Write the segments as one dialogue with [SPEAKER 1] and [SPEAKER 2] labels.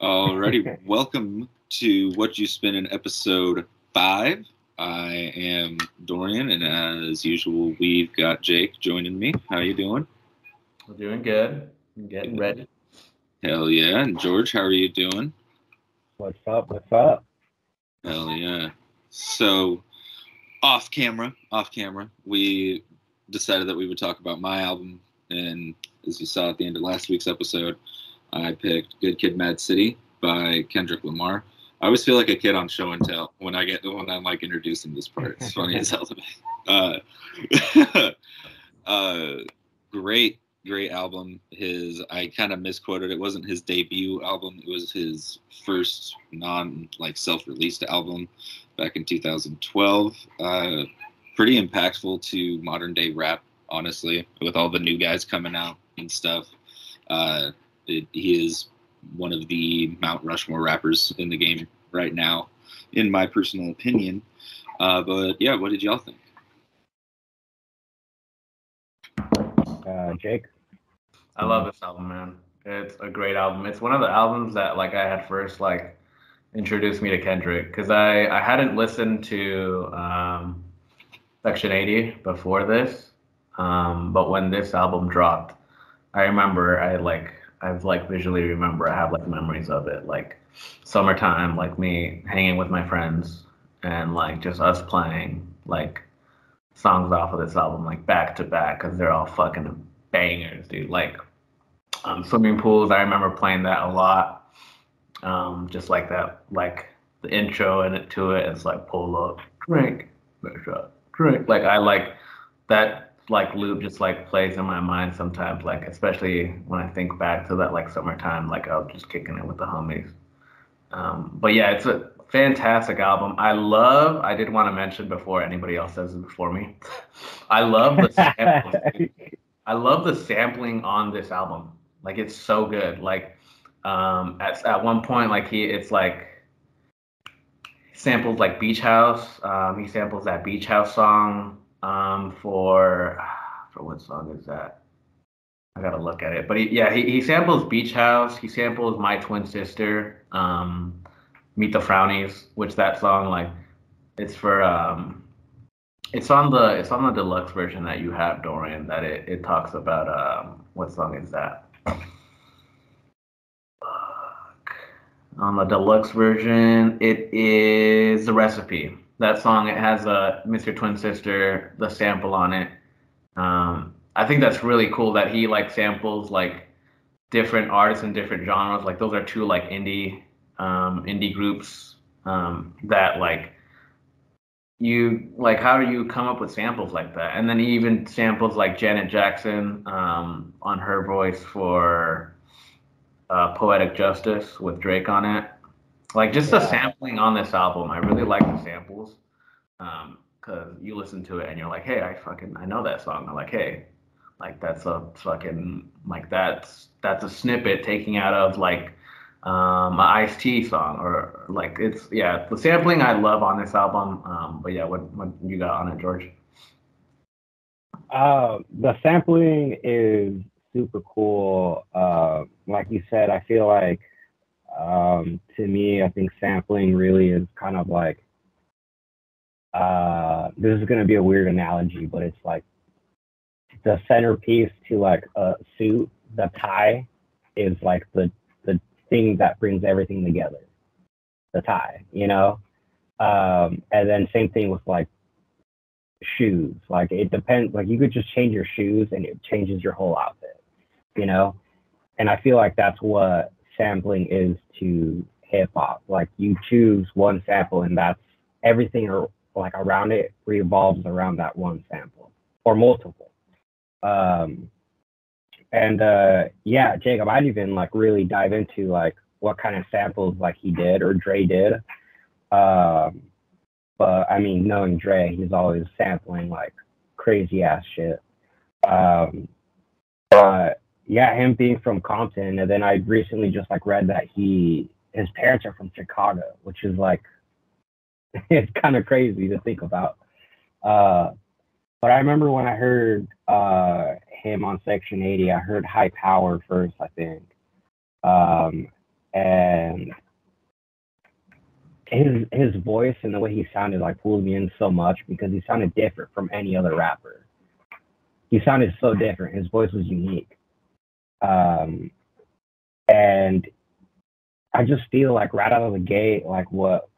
[SPEAKER 1] Alrighty, welcome to Whatchu Spinnin' episode five. I am Dorian, and as usual, we've got Jake joining me. How are you doing?
[SPEAKER 2] We're doing good. I'm getting ready.
[SPEAKER 1] Hell yeah! And George, how are you doing?
[SPEAKER 3] What's up? What's up?
[SPEAKER 1] Hell yeah! So, off camera, off camera, we decided that we would talk about my album, and as you saw at the end of last week's episode, I picked "Good Kid, Mad City" by Kendrick Lamar. I always feel like a kid on show and tell when I get when I'm like introducing this part. It's funny as hell to me. Uh, uh, great, great album. His I kind of misquoted. It wasn't his debut album. It was his first non like self released album back in 2012. Uh, pretty impactful to modern day rap, honestly, with all the new guys coming out and stuff. Uh, it, he is one of the Mount Rushmore rappers in the game right now, in my personal opinion. Uh, but yeah, what did y'all think?
[SPEAKER 3] Uh, Jake?
[SPEAKER 2] I love this album, man. It's a great album. It's one of the albums that like I had first like introduced me to Kendrick because I I hadn't listened to um, Section 80 before this, um, but when this album dropped, I remember I like I've like visually remember I have like memories of it like summertime like me hanging with my friends and like just us playing like songs off of this album like back to back because they're all fucking bangers dude. Like um, swimming pools I remember playing that a lot. Um, just like that like the intro and it to it it's like pull up drink drink. Like I like that like loop just like plays in my mind sometimes, like especially when I think back to that like summertime, like I was just kicking it with the homies. Um, but yeah, it's a fantastic album. I love. I did want to mention before anybody else says it before me. I love the sampling. I love the sampling on this album. Like it's so good. Like um, at at one point, like he, it's like samples like Beach House. Um, he samples that Beach House song um, for for what song is that? I gotta look at it. But he, yeah, he, he samples Beach House. He samples My Twin Sister, um, Meet the Frownies, which that song like it's for um, it's on the it's on the deluxe version that you have, Dorian. That it, it talks about um, what song is that? On the deluxe version, it is the recipe that song. It has a Mr. Twin Sister, the sample on it. Um, I think that's really cool that he like samples like different artists and different genres. Like those are two like indie um, indie groups um, that like you like how do you come up with samples like that? And then he even samples like Janet Jackson um, on her voice for uh, Poetic Justice with Drake on it. Like just yeah. the sampling on this album, I really like the samples. Um, cause you listen to it and you're like, hey, I fucking I know that song. I'm like, hey, like that's a fucking like that's that's a snippet taking out of like um an Ice T song or like it's yeah the sampling I love on this album. Um, but yeah, what what you got on it, George?
[SPEAKER 3] Uh, the sampling is super cool. Uh, like you said, I feel like um, to me, I think sampling really is kind of like uh, this is going to be a weird analogy, but it's like the centerpiece to like a suit. The tie is like the the thing that brings everything together. The tie, you know. Um, and then same thing with like shoes. Like it depends. Like you could just change your shoes and it changes your whole outfit, you know. And I feel like that's what sampling is to hip hop. Like you choose one sample and that's everything or like around it revolves around that one sample or multiple. Um, and uh, yeah, Jacob, I'd even like really dive into like what kind of samples like he did or Dre did. Um, but I mean, knowing Dre, he's always sampling like crazy ass shit. Um, but yeah, him being from Compton, and then I recently just like read that he his parents are from Chicago, which is like it's kind of crazy to think about. Uh, but I remember when I heard uh, him on Section 80, I heard High Power first, I think, um, and his his voice and the way he sounded like pulled me in so much because he sounded different from any other rapper. He sounded so different. His voice was unique. Um, and I just feel like right out of the gate, like what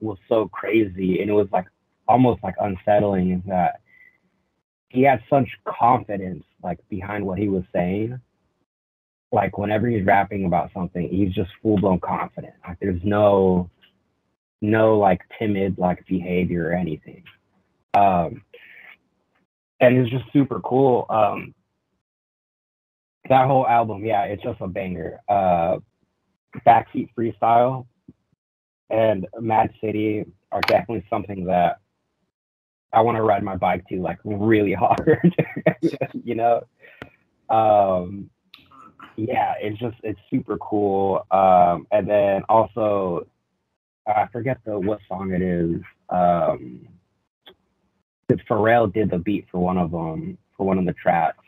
[SPEAKER 3] was so crazy and it was like almost like unsettling is that he had such confidence like behind what he was saying. Like whenever he's rapping about something, he's just full blown confident. Like there's no no like timid like behavior or anything. Um and it's just super cool. Um that whole album, yeah, it's just a banger. Uh backseat freestyle and Mad City are definitely something that I want to ride my bike to like really hard, you know. Um, yeah, it's just it's super cool. Um, and then also, I forget the what song it is. Um, Pharrell did the beat for one of them for one of the tracks.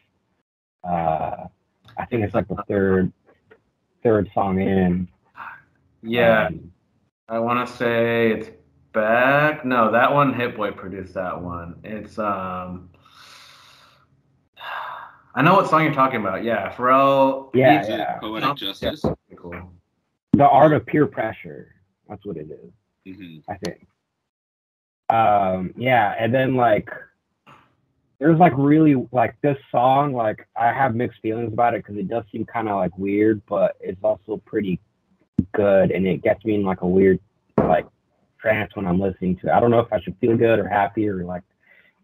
[SPEAKER 3] Uh, I think it's like the third third song in.
[SPEAKER 2] Yeah, um, I want to say it's back. No, that one Hit Boy produced that one. It's um I know what song you're talking about. Yeah, Pharrell.
[SPEAKER 3] Yeah, yeah.
[SPEAKER 1] Poetic Justice.
[SPEAKER 2] Yeah, cool.
[SPEAKER 3] The Art of Peer Pressure. That's what it is,
[SPEAKER 1] Mm-hmm.
[SPEAKER 3] I think. Um, yeah, and then like there's like really like this song like I have mixed feelings about it because it does seem kind of like weird, but it's also pretty good and it gets me in like a weird like trance when I'm listening to it. I don't know if I should feel good or happy or like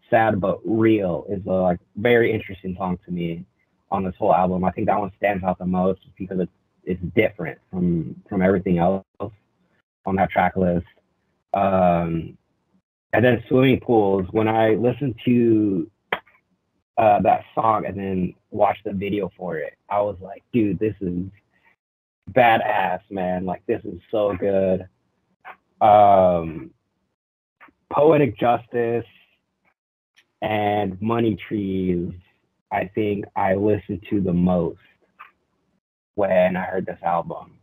[SPEAKER 3] sad, but real is a like very interesting song to me on this whole album. I think that one stands out the most because it's it's different from from everything else on that track list. Um, and then swimming pools. When I listened to uh, that song and then watched the video for it, I was like, dude, this is badass, man. Like this is so good. Um, Poetic Justice and Money Trees, I think I listened to the most when I heard this album.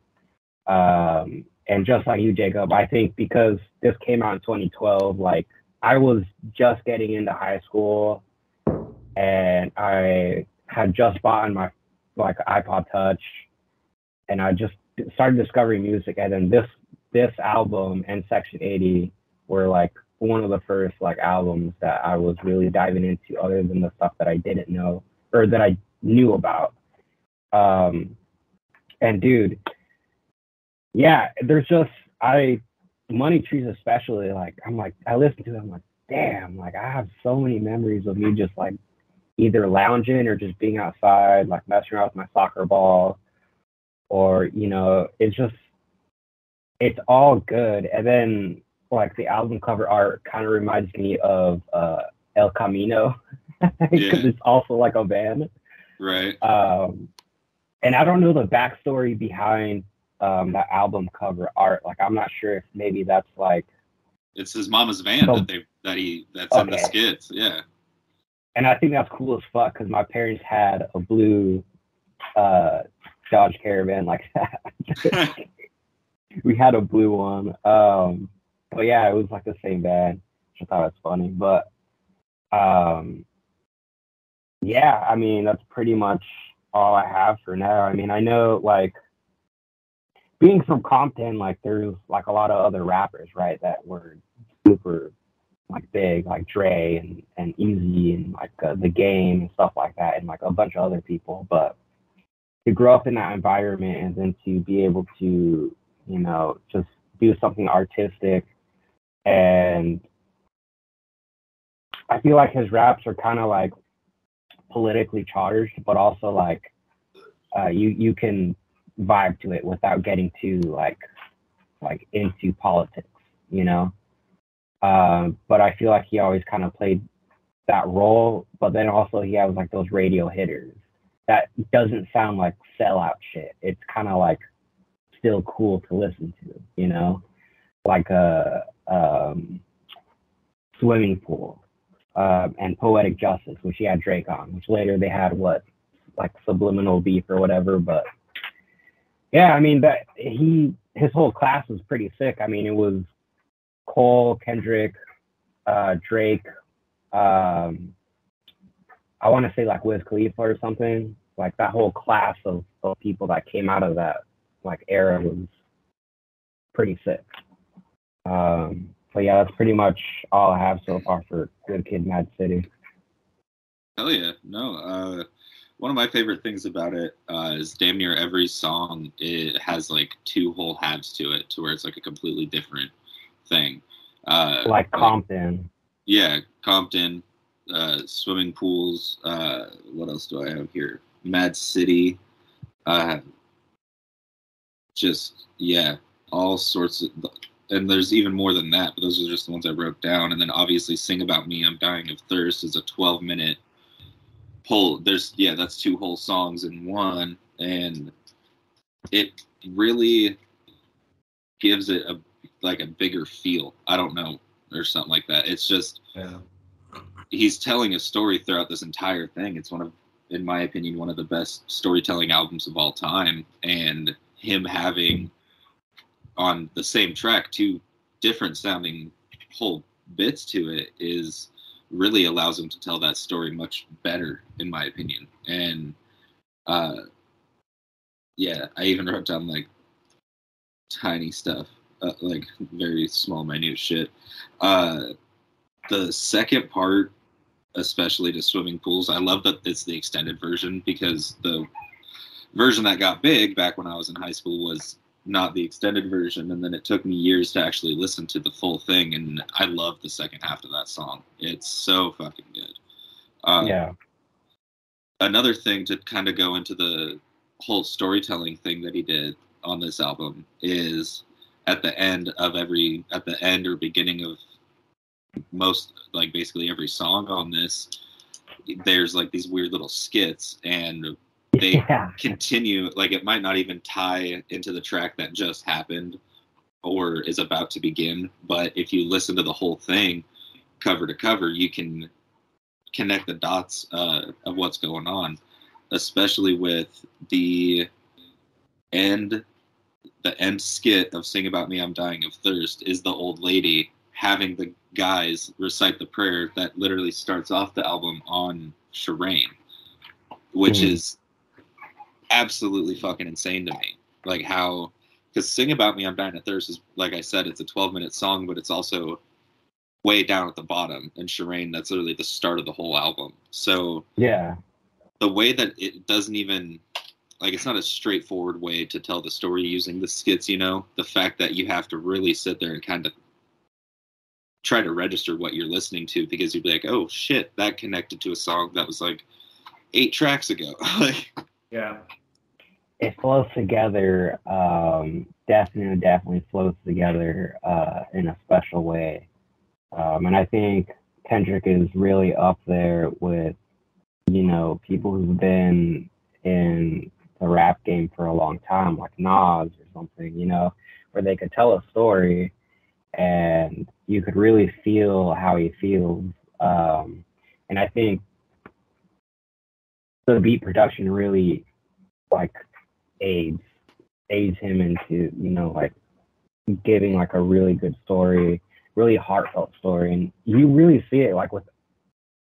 [SPEAKER 3] Um, and just like you, Jacob, I think because this came out in 2012, like I was just getting into high school and I had just bought my like iPod Touch and I just started discovering music. And then this this album and Section 80 were like one of the first like albums that I was really diving into, other than the stuff that I didn't know or that I knew about. Um, and dude, yeah, there's just I Money Trees especially like I'm like I listen to it, I'm like damn, like I have so many memories of me just like either lounging or just being outside, like messing around with my soccer ball, or you know, it's just it's all good. And then like the album cover art kind of reminds me of uh, El Camino because
[SPEAKER 1] Yeah.
[SPEAKER 3] it's also like a band.
[SPEAKER 1] Right.
[SPEAKER 3] Um, and I don't know the backstory behind um, that album cover art. Like I'm not sure if maybe that's like,
[SPEAKER 1] It's his mama's van
[SPEAKER 3] So-
[SPEAKER 1] that they that he that's in the skits. Yeah.
[SPEAKER 3] And I think that's cool as fuck because my parents had a blue uh, Dodge Caravan like that. we had a blue one. Um, but yeah, it was like the same band. I thought it was funny. But um, yeah, I mean that's pretty much all I have for now. I mean, I know like being from Compton, like there's like a lot of other rappers, right, that were super like big, like Dre and and Eazy and like uh, the Game and stuff like that, and like a bunch of other people. But to grow up in that environment and then to be able to, you know, just do something artistic and I feel like his raps are kind of like politically charged, but also like uh, you you can vibe to it without getting too like like into politics, you know. Um, but I feel like he always kind of played that role, but then also he has like those radio hitters that doesn't sound like sellout shit. It's kind of like still cool to listen to, you know, like a um, swimming pool um, and poetic justice, which he had Drake on, which later they had what like subliminal beef or whatever, but Yeah, I mean that he his whole class was pretty sick. I mean, it was Cole, Kendrick, uh, Drake. Um, I want to say like Wiz Khalifa or something. Like that whole class of, of people that came out of that like era was pretty sick. Um, but yeah, that's pretty much all I have so far for Good Kid, Mad City.
[SPEAKER 1] Hell yeah, no. Uh, one of my favorite things about it uh, is damn near every song it has like two whole halves to it, to where it's like a completely different thing. Uh,
[SPEAKER 3] like Compton.
[SPEAKER 1] yeah, Compton, uh, swimming pools. Uh, what else do I have here? Mad City. Uh, just yeah, all sorts of. And there's even more than that, but those are just the ones I wrote down. And then obviously, "Sing About Me, I'm Dying of Thirst" is a 12 minute pull. There's yeah, that's two whole songs in one, and it really gives it a like a bigger feel. I don't know or something like that. It's just
[SPEAKER 2] Yeah.
[SPEAKER 1] he's telling a story throughout this entire thing. It's one of, in my opinion, one of the best storytelling albums of all time. And him having on the same track two different sounding whole bits to it is really allows him to tell that story much better, in my opinion. And uh, yeah, I even wrote down like tiny stuff, uh, like very small, minute shit. Uh, the second part, especially to swimming pools, I love that it's the extended version because the version that got big back when I was in high school was not the extended version, and then it took me years to actually listen to the full thing, and I love the second half of that song. It's so fucking good. Um,
[SPEAKER 3] yeah.
[SPEAKER 1] another thing to kind of go into the whole storytelling thing that he did on this album is at the end of every at the end or beginning of most like basically every song on this there's like these weird little skits and they
[SPEAKER 3] yeah.
[SPEAKER 1] continue like it might not even tie into the track that just happened or is about to begin but if you listen to the whole thing cover to cover you can connect the dots uh, of what's going on especially with the end the end skit of sing about me i'm dying of thirst is the old lady having the guys recite the prayer that literally starts off the album on Sherane, which
[SPEAKER 3] Mhm.
[SPEAKER 1] is absolutely fucking insane to me. Like how, because "Sing About Me, I'm Dying of Thirst" is like I said, it's a 12 minute song, but it's also way down at the bottom. And Sherane, that's literally the start of the whole album. So
[SPEAKER 3] Yeah.
[SPEAKER 1] the way that it doesn't even like it's not a straightforward way to tell the story using the skits you know the fact that you have to really sit there and kind of try to register what you're listening to because you'd be like oh shit that connected to a song that was like eight tracks ago like
[SPEAKER 2] Yeah.
[SPEAKER 3] it flows together. Um, definitely, definitely flows together uh, in a special way. Um, and I think Kendrick is really up there with, you know, people who've been in the rap game for a long time, like Nas or something, you know, where they could tell a story and you could really feel how he feels. Um, and I think the beat production really like aids aids him into you know like giving like a really good story really heartfelt story and you really see it like with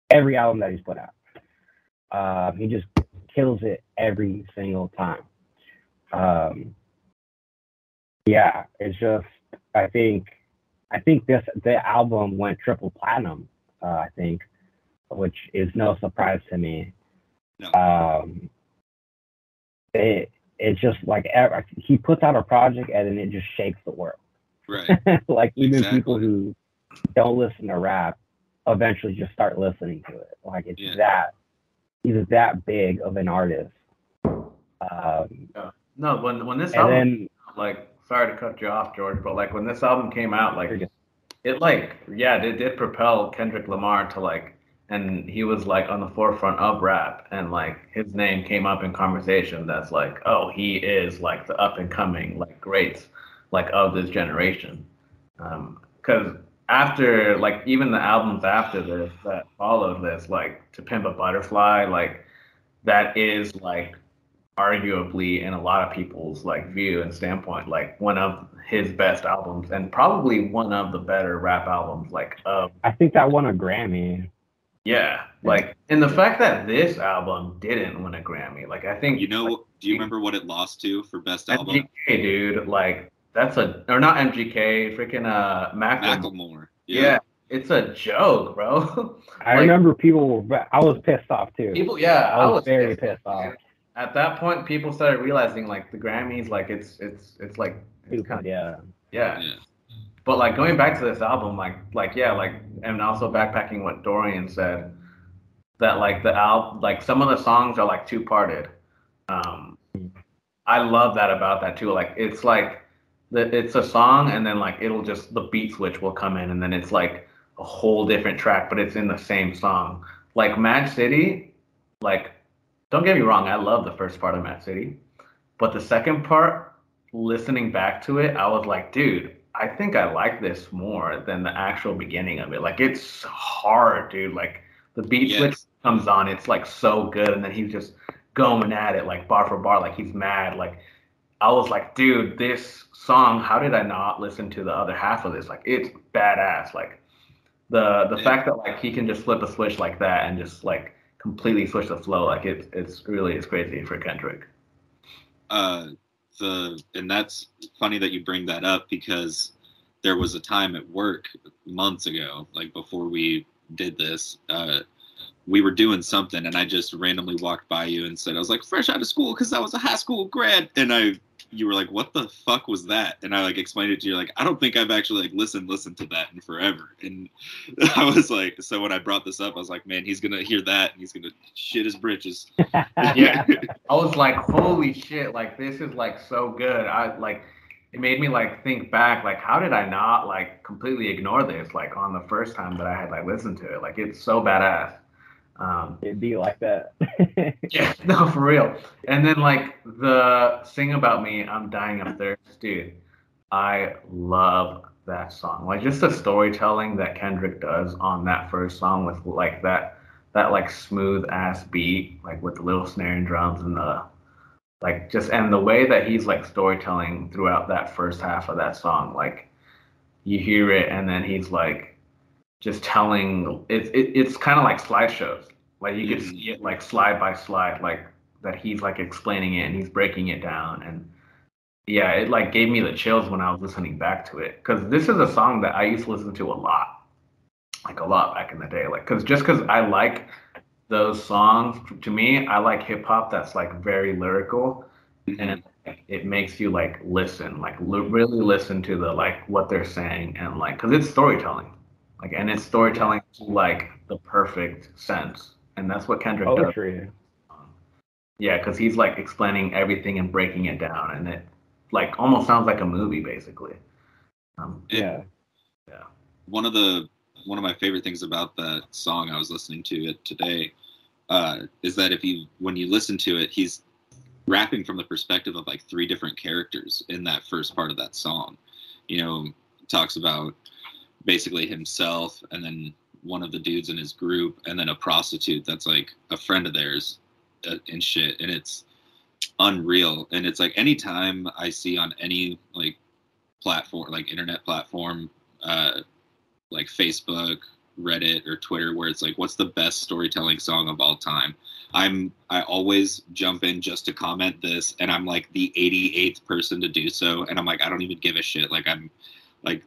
[SPEAKER 3] every album that he's put out um, he just kills it every single time um, yeah it's just i think i think this the album went triple platinum uh, i think which is no surprise to me
[SPEAKER 1] No.
[SPEAKER 3] um, it it's just like ev- he puts out a project and then it just shakes the world.
[SPEAKER 1] right
[SPEAKER 3] like even
[SPEAKER 1] Exactly.
[SPEAKER 3] people who don't listen to rap eventually just start listening to it. Like it's
[SPEAKER 1] Yeah.
[SPEAKER 3] that he's that big of an artist. Um,
[SPEAKER 2] No, when when this album
[SPEAKER 3] then
[SPEAKER 2] like sorry to cut you off, George, but like when this album came out, like it like yeah, it did propel Kendrick Lamar to like and he was like on the forefront of rap and like his name came up in conversation that's like, oh, he is like the up and coming like greats like of this generation. Um cuz after like even the albums after this that followed this like to pimp a butterfly like that is like arguably in a lot of people's like view and standpoint like one of his best albums and probably one of the better rap albums like of
[SPEAKER 3] I think that won a Grammy.
[SPEAKER 2] yeah like and the fact that this album didn't win a grammy like i think
[SPEAKER 1] You know, do you remember what it lost to for best album?
[SPEAKER 2] mgk dude like that's a or not mgk freaking uh Macklemore.
[SPEAKER 1] Macklemore.
[SPEAKER 2] yeah. it's a joke bro
[SPEAKER 3] I remember people were. I was pissed off too.
[SPEAKER 2] people yeah
[SPEAKER 3] I was very pissed off.
[SPEAKER 2] at that point people started realizing like the grammys like it's it's it's like it's kind of
[SPEAKER 3] yeah.
[SPEAKER 2] yeah
[SPEAKER 1] Yeah.
[SPEAKER 2] but like going back to this album like like yeah like and also backpacking what dorian said that like the album like some of the songs are like two parted um i love that about that too like it's like the, it's a song and then like it'll just the beat switch will come in and then it's like a whole different track but it's in the same song like mad city like don't get me wrong i love the first part of mad city but the second part listening back to it i was like dude I think I like this more than the actual beginning of it. Like it's hard, dude. Like the beat
[SPEAKER 1] Yeah.
[SPEAKER 2] switch comes on, it's like so good, and then he's just going at it like bar for bar, like he's mad. Like I was like, dude, this song. How did I not listen to the other half of this? Like it's badass. Like the the
[SPEAKER 1] Yeah.
[SPEAKER 2] fact that like he can just flip a switch like that and just like completely switch the flow. Like it's it's really it's crazy for Kendrick.
[SPEAKER 1] uh the and that's funny that you bring that up because there was a time at work months ago like before we did this uh we were doing something and i just randomly walked by you and said i was like fresh out of school because i was a high school grad and i you were like what the fuck was that and i like explained it to you like i don't think i've actually like listened listened to that in forever and i was like so when i brought this up i was like man he's gonna hear that and he's gonna shit his britches
[SPEAKER 2] Yeah. I was like, holy shit, like this is like so good. I like it made me like think back, like how did I not like completely ignore this like on the first time that I had like listened to it? Like it's so badass. Um
[SPEAKER 3] It'd be like that.
[SPEAKER 2] yeah, no, for real. And then like the thing about me, I'm dying of thirst, dude. I love that song. Like just the storytelling that Kendrick does on that first song with like that that like smooth ass beat, like with the little snare and drums and the like just and the way that he's like storytelling throughout that first half of that song, like you hear it and then he's like just telling it's it, it's kind of like slideshows. Like you could
[SPEAKER 1] Mhm.
[SPEAKER 2] see it like slide by slide, like that he's like explaining it and he's breaking it down and yeah, it like gave me the chills when I was listening back to it because this is a song that I used to listen to a lot, like a lot back in the day. Like, cause just cause I like those songs, to me, I like hip hop that's like very lyrical and like, it makes you like listen, like li- really listen to the like what they're saying and like cause it's storytelling, like and it's storytelling to like the perfect sense, and that's what Kendrick does.
[SPEAKER 3] Poetry.
[SPEAKER 2] Yeah, because he's like explaining everything and breaking it down, and it like almost sounds like a movie, basically. Um,
[SPEAKER 1] It-
[SPEAKER 3] Yeah.
[SPEAKER 1] one of the one of my favorite things about that song I was listening to it today uh, is that if you when you listen to it, he's rapping from the perspective of like three different characters in that first part of that song. You know, talks about basically himself and then one of the dudes in his group and then a prostitute that's like a friend of theirs uh, and shit and it's unreal and it's like anytime i see on any like platform like internet platform uh like Facebook, Reddit, or Twitter, where it's like, what's the best storytelling song of all time? I'm I always jump in just to comment this, and I'm like the 88th person to do so, and I'm like, I don't even give a shit. Like I'm, like,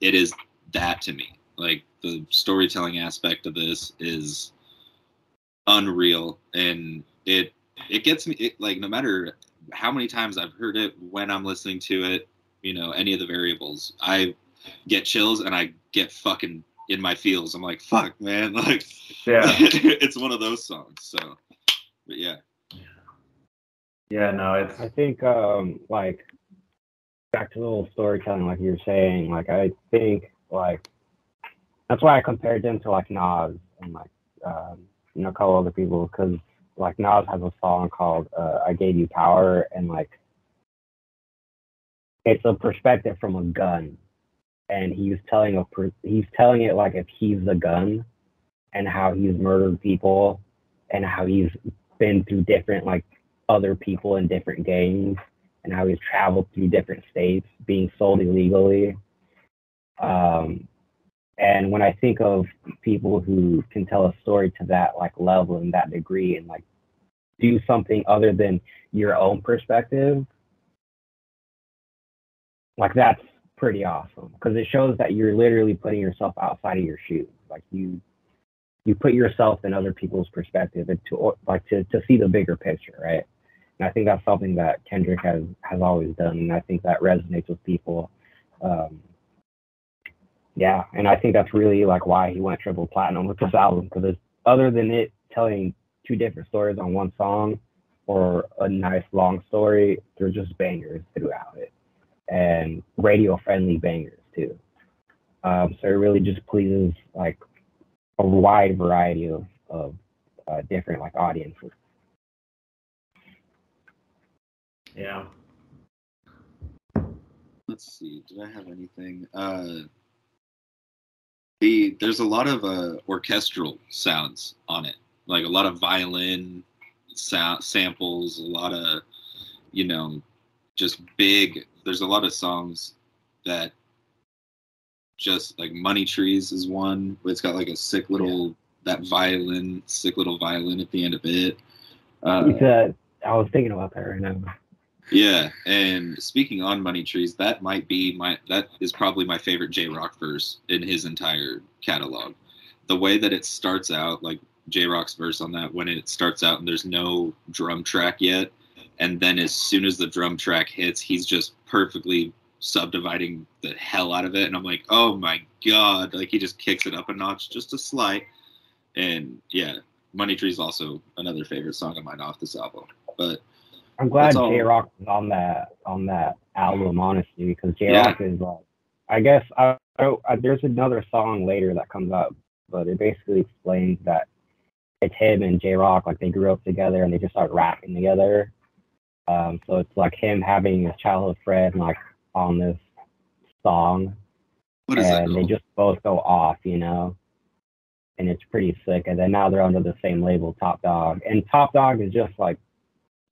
[SPEAKER 1] it is that to me. Like the storytelling aspect of this is unreal, and it it gets me it, like no matter how many times I've heard it, when I'm listening to it, you know, any of the variables, I get chills and I get fucking in my feels. I'm like, fuck, man. Like,
[SPEAKER 2] yeah,
[SPEAKER 1] it's one of those songs. So, but yeah.
[SPEAKER 2] yeah, no, it's
[SPEAKER 3] I think um like back to the little storytelling like you were saying, like I think like that's why I compared them to like Nas and like um you know a couple other people because like Nas has a song called uh, I Gave You Power and like it's a perspective from a gun and he's telling a per- he's telling it like if he's the gun and how he's murdered people and how he's been through different like other people in different gangs and how he's traveled through different states being sold illegally. Um, and when I think of people who can tell a story to that like level and that degree and like do something other than your own perspective, like that's pretty awesome because it shows that you're literally putting yourself outside of your shoes. Like you you put yourself in other people's perspective and to like to, to see the bigger picture, right? And I think that's something that Kendrick has has always done, and I think that resonates with people. Um, yeah, and I think that's really like why he went triple platinum with this album because other than it telling two different stories on one song or a nice long story, there's just bangers throughout it and radio friendly bangers too. Um, so it really just pleases like a wide variety of, of uh, different like audiences.
[SPEAKER 2] Yeah.
[SPEAKER 1] Let's see. Did I have anything? Uh, the there's a lot of uh, orchestral sounds on it, like a lot of violin sound samples, a lot of you know, just big. There's a lot of songs that just like Money Trees is one. It's got like a sick little that violin, sick little violin at the end of it. Uh,
[SPEAKER 3] said, I was thinking about that right now.
[SPEAKER 1] Yeah, and speaking on Money Trees, that might be my that is probably my favorite Jay Rock verse in his entire catalog. The way that it starts out, like Jay Rock's verse on that, when it starts out and there's no drum track yet, and then as soon as the drum track hits, he's just perfectly subdividing the hell out of it, and I'm like, oh my god, like he just kicks it up a notch, just a slight. And yeah, Money Trees also another favorite song of mine off this album, but
[SPEAKER 3] I'm glad Jay Rock was on that on that album, honestly, because Jay Rock yeah. is like, I guess I, I, there's another song later that comes up, but it basically explains that it's him and Jay Rock, like they grew up together and they just start rapping together. Um, so it's like him having his childhood friend like on this song, and they just both go off, you know. And it's pretty sick. And then now they're under the same label, Top Dawg. and Top Dawg is just like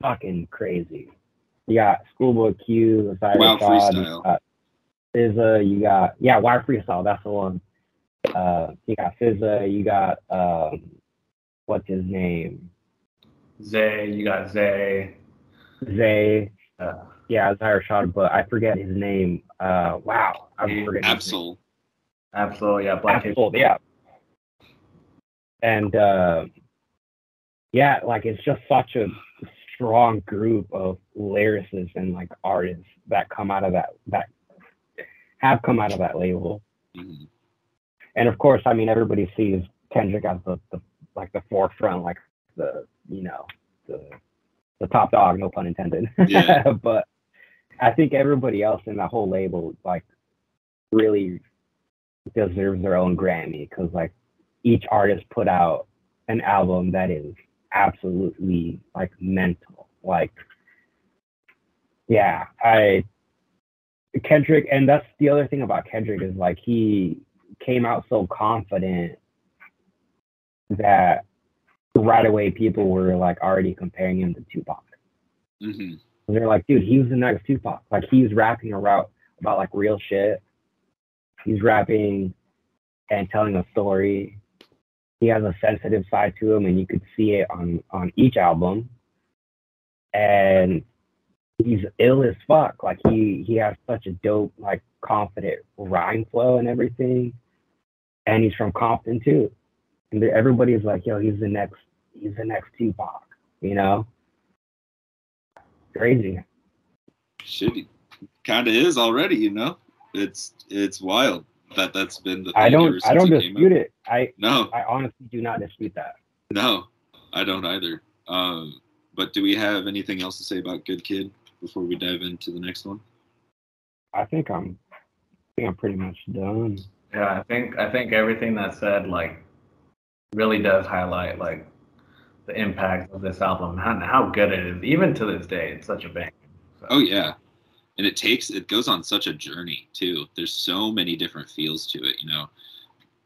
[SPEAKER 3] fucking crazy. You got Schoolboy Q, Osiris wow, God, you got SZA, you got yeah, Wild Freestyle, that's the one. Uh, you got SZA, you got um, what's his name?
[SPEAKER 2] Zay, you got Zay.
[SPEAKER 3] Zay. Uh, yeah, Isaiah Rashad, but I forget his name. Uh, wow,
[SPEAKER 1] I'm forgetting. Ab-Soul.
[SPEAKER 2] Ab-Soul, yeah, Black
[SPEAKER 3] Ab-Soul, yeah. And uh, yeah, like it's just such a strong group of lyricists and like artists that come out of that that have come out of that label. Mm-hmm. And of course, I mean everybody sees Kendrick as the, the like the forefront, like the you know the the top dog, no pun intended. Yeah. but I think everybody else in that whole label like really deserves their own Grammy because like each artist put out an album that is absolutely like mental. Like, yeah, I Kendrick, and that's the other thing about Kendrick is like he came out so confident that right away people were like already comparing him to Tupac. Mm-hmm. They're like, dude, he was the next Tupac. Like he's rapping about about like real shit. He's rapping and telling a story he has a sensitive side to him, and you could see it on on each album. And he's ill as fuck. Like he he has such a dope, like confident rhyme flow and everything. And he's from Compton too. And everybody's like, yo, he's the next he's the next Tupac, you know? Crazy.
[SPEAKER 1] Shit, kind of is already, you know. It's it's wild that that's been the thing.
[SPEAKER 3] I don't I don't dispute it. I no I honestly do not dispute that.
[SPEAKER 1] No, I don't either. Um, but do we have anything else to say about Good Kid before we dive into the next one?
[SPEAKER 3] I think I'm I think I'm pretty much done.
[SPEAKER 2] Yeah, I think I think everything that said like really does highlight like the impact of this album and how good it is. Even to this day, it's such a bang.
[SPEAKER 1] So. Oh yeah, and it takes it goes on such a journey too there's so many different feels to it you know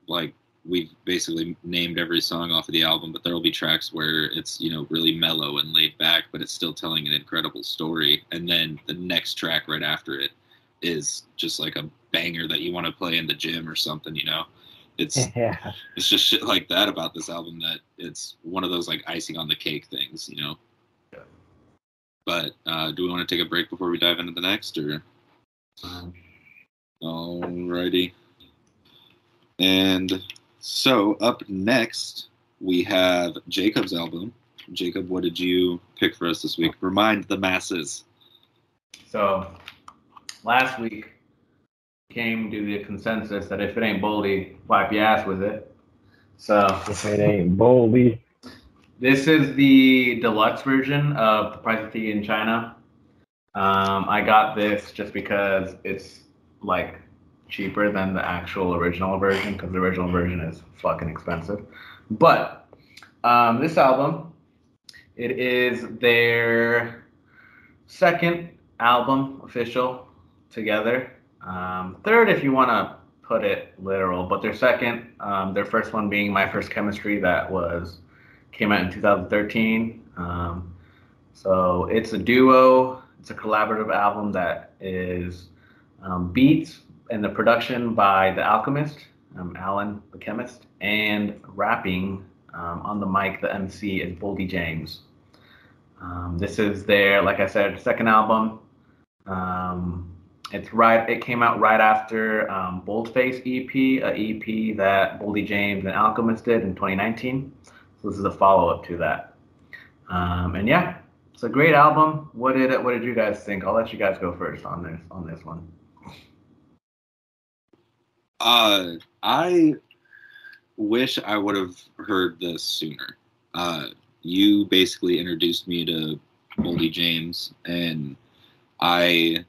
[SPEAKER 1] like we've basically named every song off of the album, but there will be tracks where it's you know really mellow and laid back, but it's still telling an incredible story. And then the next track right after it is just like a banger that you want to play in the gym or something. You know, it's
[SPEAKER 3] Yeah.
[SPEAKER 1] it's just shit like that about this album that it's one of those like icing on the cake things. You know.
[SPEAKER 2] Yeah.
[SPEAKER 1] But uh, do we want to take a break before we dive into the next, or? Alrighty. And so up next we have Jacob's album. Jacob, what did you pick for us this week? Remind the masses.
[SPEAKER 2] So last week came to the consensus that if it ain't Boldy, wipe your ass with it. So
[SPEAKER 3] If it ain't Boldy.
[SPEAKER 2] This is the deluxe version of The Price of Tea in China. Um, I got this just because it's like cheaper than the actual original version because the original version is fucking expensive. But um, this album, it is their second album official together. Um, third, if you want to put it literal, but their second, um, their first one being My First Chemistry, that was came out in 2013. Um, so it's a duo. It's a collaborative album that is um, beats and the production by The Alchemist, um, Alan the Chemist, and rapping um, on the mic, the MC is Boldy James. Um, this is their, like I said, second album. Um, it's right. It came out right after Boldface EP, a EP that Boldy James and Alchemist did in 2019. So this is a follow up to that. Um, and yeah, it's a great album. What did what did you guys think? I'll let you guys go first on this on this one.
[SPEAKER 1] Uh, I wish I would have heard this sooner. Uh, you basically introduced me to Boldy James, and I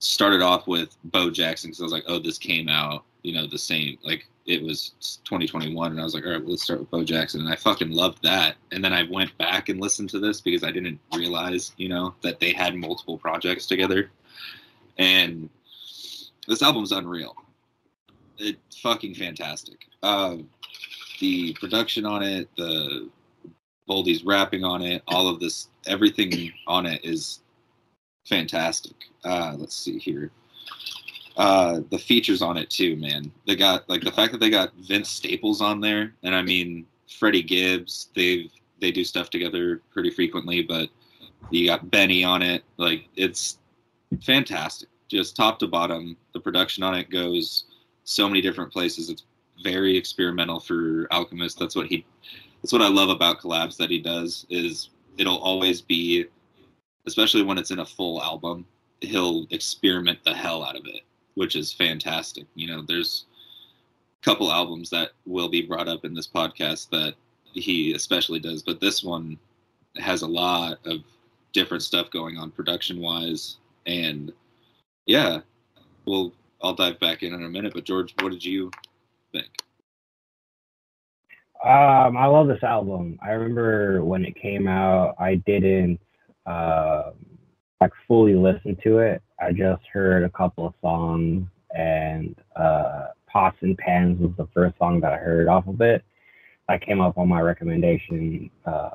[SPEAKER 1] started off with Bo Jackson because I was like, oh, this came out, you know, the same. Like it was 2021, and I was like, all right, well, let's start with Bo Jackson, and I fucking loved that. And then I went back and listened to this because I didn't realize, you know, that they had multiple projects together, and this album's unreal. It's fucking fantastic. Uh, the production on it, the Boldy's rapping on it, all of this, everything on it is fantastic. Uh, let's see here. Uh, the features on it too, man. They got like the fact that they got Vince Staples on there, and I mean Freddie Gibbs. They they do stuff together pretty frequently, but you got Benny on it. Like it's fantastic, just top to bottom. The production on it goes so many different places. It's very experimental for Alchemist. That's what he. That's what I love about collabs that he does. Is it'll always be, especially when it's in a full album, he'll experiment the hell out of it, which is fantastic. You know, there's a couple albums that will be brought up in this podcast that he especially does, but this one has a lot of different stuff going on production wise, and yeah, well, I'll dive back in in a minute. But George, what did you think?
[SPEAKER 3] Um, I love this album. I remember when it came out, I didn't uh, like fully listen to it. I just heard a couple of songs, and uh, "Pots and Pans" was the first song that I heard off of it. I came up on my recommendation uh,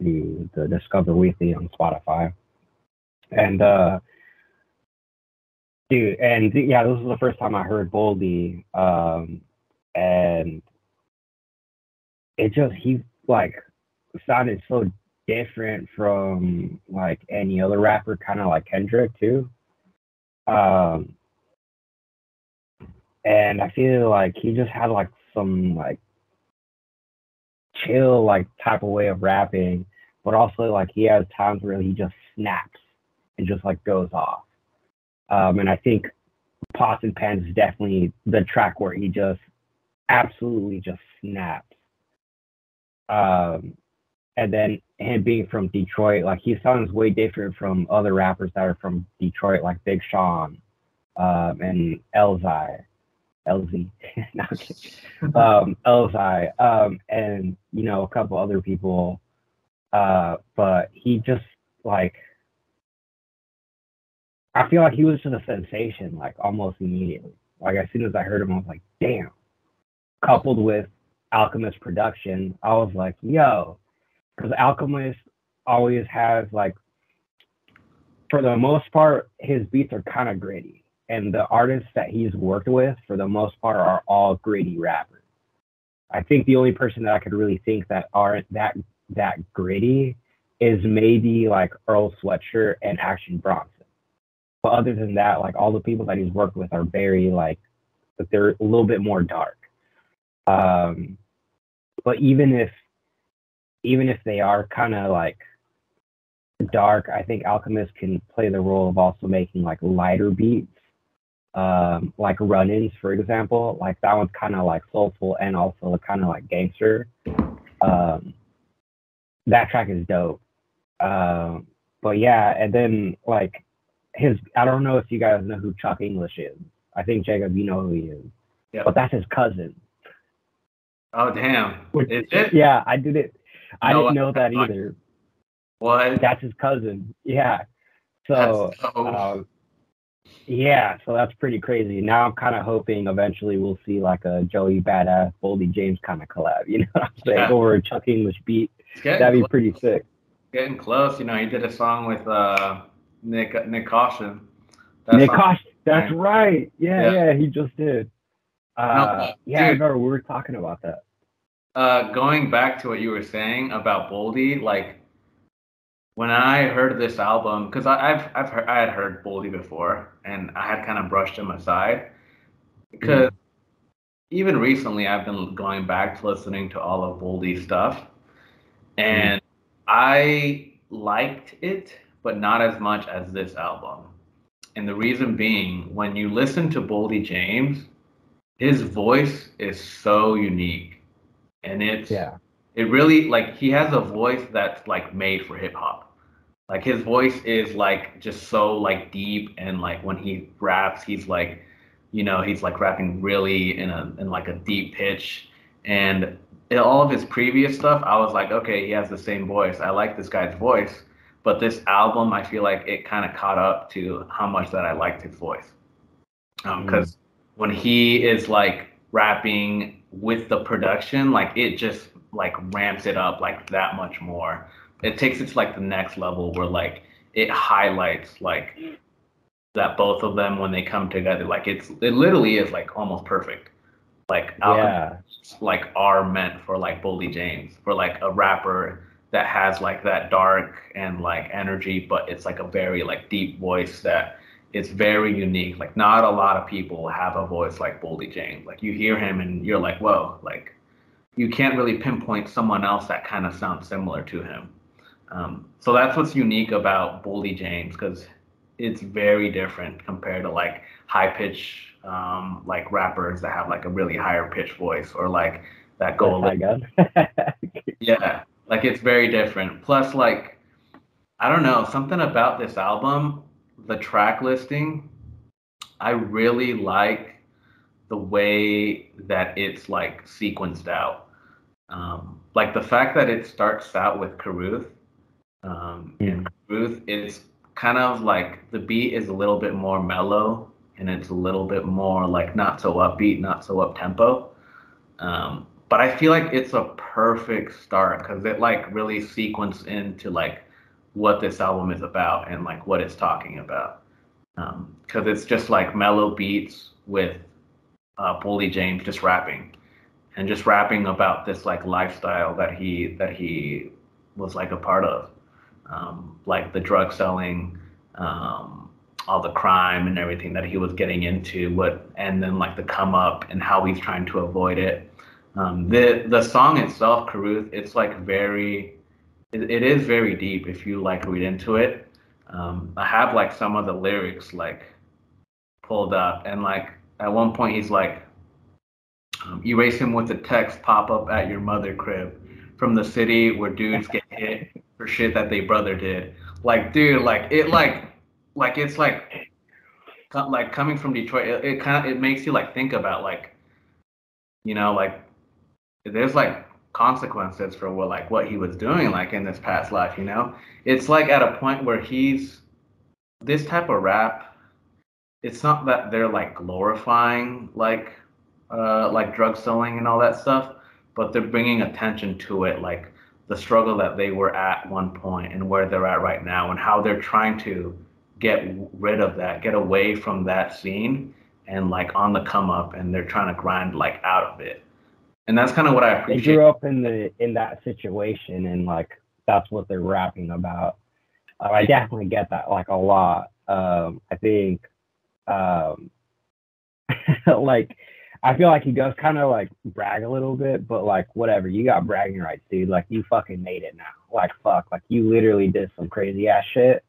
[SPEAKER 3] to the Discover Weekly on Spotify, and uh, dude, and yeah, this was the first time I heard Boldy, um, and it just he like sounded so different from like any other rapper, kind of like Kendrick too. Um, and I feel like he just had like some like chill like type of way of rapping, but also like he has times where he just snaps and just like goes off. Um, and I think Pots and Pans is definitely the track where he just absolutely just snaps. Um, and then him being from Detroit, like he sounds way different from other rappers that are from Detroit, like Big Sean um, and Elzhi, LZ, no, um, Elzhi, um, and you know a couple other people. Uh, but he just like I feel like he was just a sensation, like almost immediately. Like as soon as I heard him, I was like, damn. coupled with Alchemist production, I was like, yo, because Alchemist always has like, for the most part, his beats are kind of gritty, and the artists that he's worked with, for the most part, are all gritty rappers. I think the only person that I could really think that aren't that that gritty is maybe like Earl Sweatshirt and Action Bronson. But other than that, like all the people that he's worked with are very like, they're a little bit more dark. Um, but even if, even if they are kind of like dark, I think Alchemist can play the role of also making like lighter beats, um, like run-ins, for example. Like that one's kind of like soulful and also kind of like gangster. Um, that track is dope. Um, but yeah, and then like his, I don't know if you guys know who Chuck English is. I think Jacob, you know who he is.
[SPEAKER 2] Yeah.
[SPEAKER 3] But that's his cousin.
[SPEAKER 2] Oh damn! Is it?
[SPEAKER 3] Yeah, I did it. I
[SPEAKER 2] No,
[SPEAKER 3] didn't know that
[SPEAKER 2] I-
[SPEAKER 3] either.
[SPEAKER 2] What?
[SPEAKER 3] That's his cousin. Yeah. So
[SPEAKER 2] so-
[SPEAKER 3] um, yeah, so that's pretty crazy. Now I'm kind of hoping eventually we'll see like a Joey Badass, Boldy James kind of collab. You know what I'm saying?
[SPEAKER 2] Yeah.
[SPEAKER 3] Over a Chuck English beat. That'd be
[SPEAKER 2] close,
[SPEAKER 3] pretty sick.
[SPEAKER 2] getting close. You know, he did a song with uh, Nick Nick Caution. That
[SPEAKER 3] Nick Kosh, that's right. Yeah,
[SPEAKER 2] Yeah.
[SPEAKER 3] yeah, he just did. Uh, yeah, I remember we were talking about that.
[SPEAKER 2] Uh, going back to what you were saying about Boldy, like when I heard this album, because I've I've heard, I had heard Boldy before, and I had kind of brushed him aside, because even recently I've been going back to listening to all of Boldy's stuff, and I liked it, but not as much as this album. And the reason being, when you listen to Boldy James, his voice is so unique, and it's
[SPEAKER 3] Yeah.
[SPEAKER 2] it really like he has a voice that's like made for hip hop. Like his voice is like just so like deep and like when he raps, he's like, you know, he's like rapping really in a in like a deep pitch. And in all of his previous stuff, I was like, okay, he has the same voice. I like this guy's voice. But this album, I feel like it kind of caught up to how much that I liked his voice. Um, because when he is like rapping with the production, like it just like ramps it up like that much more. It takes it to like the next level where like it highlights like that both of them when they come together, like it's it literally is like almost perfect. Like
[SPEAKER 3] Yeah.
[SPEAKER 2] like are meant for like Boldy James, for like a rapper that has like that dark and like energy, but it's like a very like deep voice that it's very unique. Like not a lot of people have a voice like Boldy James. Like you hear him and you're like, whoa, like you can't really pinpoint someone else that kind of sounds similar to him. Um, so that's what's unique about Boldy James because it's very different compared to like high pitch um, like rappers that have like a really higher pitch voice or like that go a little
[SPEAKER 3] how it goes.
[SPEAKER 2] yeah, like it's very different. Plus, like, I don't know, something about this album, the track listing, I really like the way that it's like sequenced out. Um, like the fact that it starts out with Caruth. Um, and Caruth, it's kind of like the beat is a little bit more mellow and it's a little bit more like not so upbeat, not so up tempo. Um, but I feel like it's a perfect start because it like really sequenced into like what this album is about and like what it's talking about. Because it's just like mellow beats with uh, Boldy James just rapping and just rapping about this like lifestyle that he that he was like a part of, um, like the drug selling, um, all the crime and everything that he was getting into, what and then like the come up and how he's trying to avoid it. Um, the the song itself, Caruth, it's like very, it, it is very deep if you like read into it. Um, I have like some of the lyrics like pulled up, and like at one point he's like, um, erase him with a text pop up at your mother crib from the city where dudes get hit for shit that they brother did. Like, dude, like it like like it's like like coming from Detroit, it, it kind of it makes you like think about like you know like there's like consequences for what like what he was doing like in this past life you know it's like at a point where he's this type of rap it's not that they're like glorifying like uh, like drug selling and all that stuff, but they're bringing attention to it, like the struggle that they were at one point and where they're at right now, and how they're trying to get rid of that, get away from that scene, and like on the come up, and they're trying to grind like out of it. And that's kind of what I
[SPEAKER 3] They grew up in the in that situation, and like that's what they're rapping about. Uh, I definitely get that like a lot. Um, I think, um, like, I feel like he does kind of like brag a little bit, but like whatever, you got bragging rights, dude. Like you fucking made it now. Like fuck, like you literally did some crazy ass shit.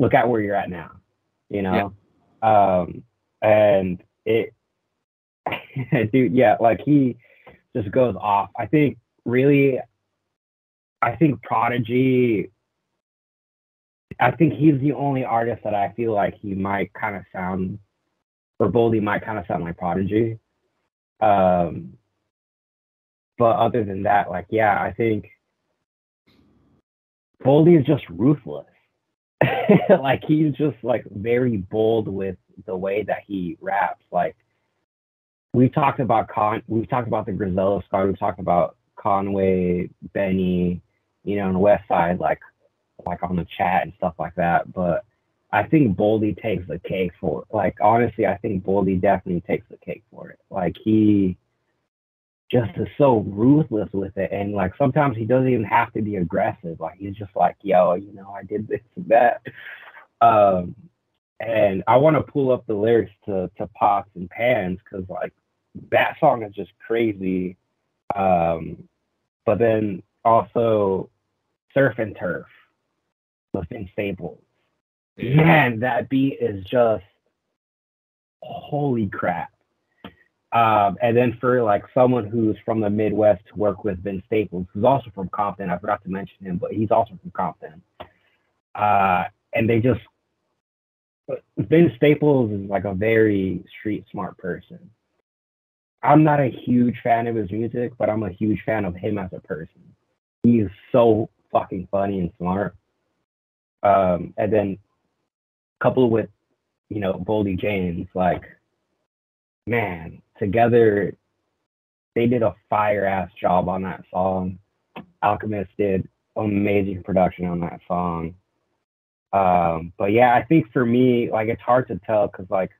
[SPEAKER 3] Look at where you're at now, you know. Um, and it, dude, yeah, like he just goes off. I think really, I think Prodigy. I think he's the only artist that I feel like he might kind of sound, or Boldy might kind of sound like Prodigy. Um, but other than that, like, yeah, I think Boldy is just ruthless. like he's just like very bold with the way that he raps. Like we've talked about Con, we've talked about the Griselda scar, we've talked about Conway, Benny, you know, on the West Side, like like on the chat and stuff like that. But I think Boldy takes the cake for it. Like honestly, I think Boldy definitely takes the cake for it. Like he just is so ruthless with it, and like sometimes he doesn't even have to be aggressive. Like he's just like, yo, you know, I did this and that. Um, and I want to pull up the lyrics to to Pots and Pans because like that song is just crazy. Um, but then also Surf and Turf within Staples. Man, that beat is just holy crap. Um, and then for like someone who's from the Midwest to work with Vince Staples, who's also from Compton, I forgot to mention him, but he's also from Compton. Uh, and they just Vince Staples is like a very street smart person. I'm not a huge fan of his music, but I'm a huge fan of him as a person. He's so fucking funny and smart. Um, and then coupled with, you know, Boldy James, like, man, together they did a fire ass job on that song. Alchemist did amazing production on that song. Um, but yeah, I think for me, like it's hard to tell because like,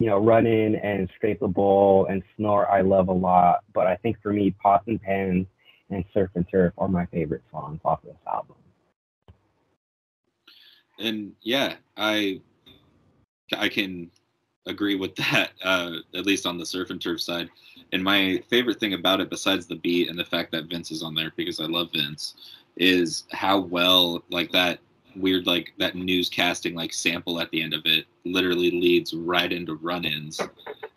[SPEAKER 3] you know, Run In and Scrape the Bowl and Snort I love a lot. But I think for me, Pots and Pans and Surf and Turf are my favorite songs off of this album.
[SPEAKER 1] and yeah, I I can agree with that. Uh, at least on the surf and turf side. And my favorite thing about it, besides the beat and the fact that Vince is on there because I love Vince, is how well like that weird like that newscasting like sample at the end of it literally leads right into run-ins,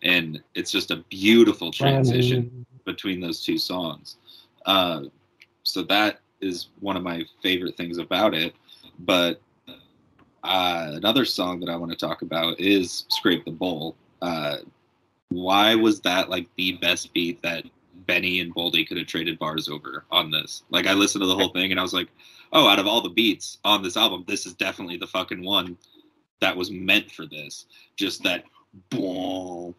[SPEAKER 1] and it's just a beautiful transition between those two songs. Uh, so that is one of my favorite things about it. But uh, another song that I want to talk about is "Scrape the Bowl." Uh, why was that like the best beat that Benny and Boldy could have traded bars over on this? Like, I listened to the whole thing and I was like, "Oh, out of all the beats on this album, this is definitely the fucking one that was meant for this." Just that boom,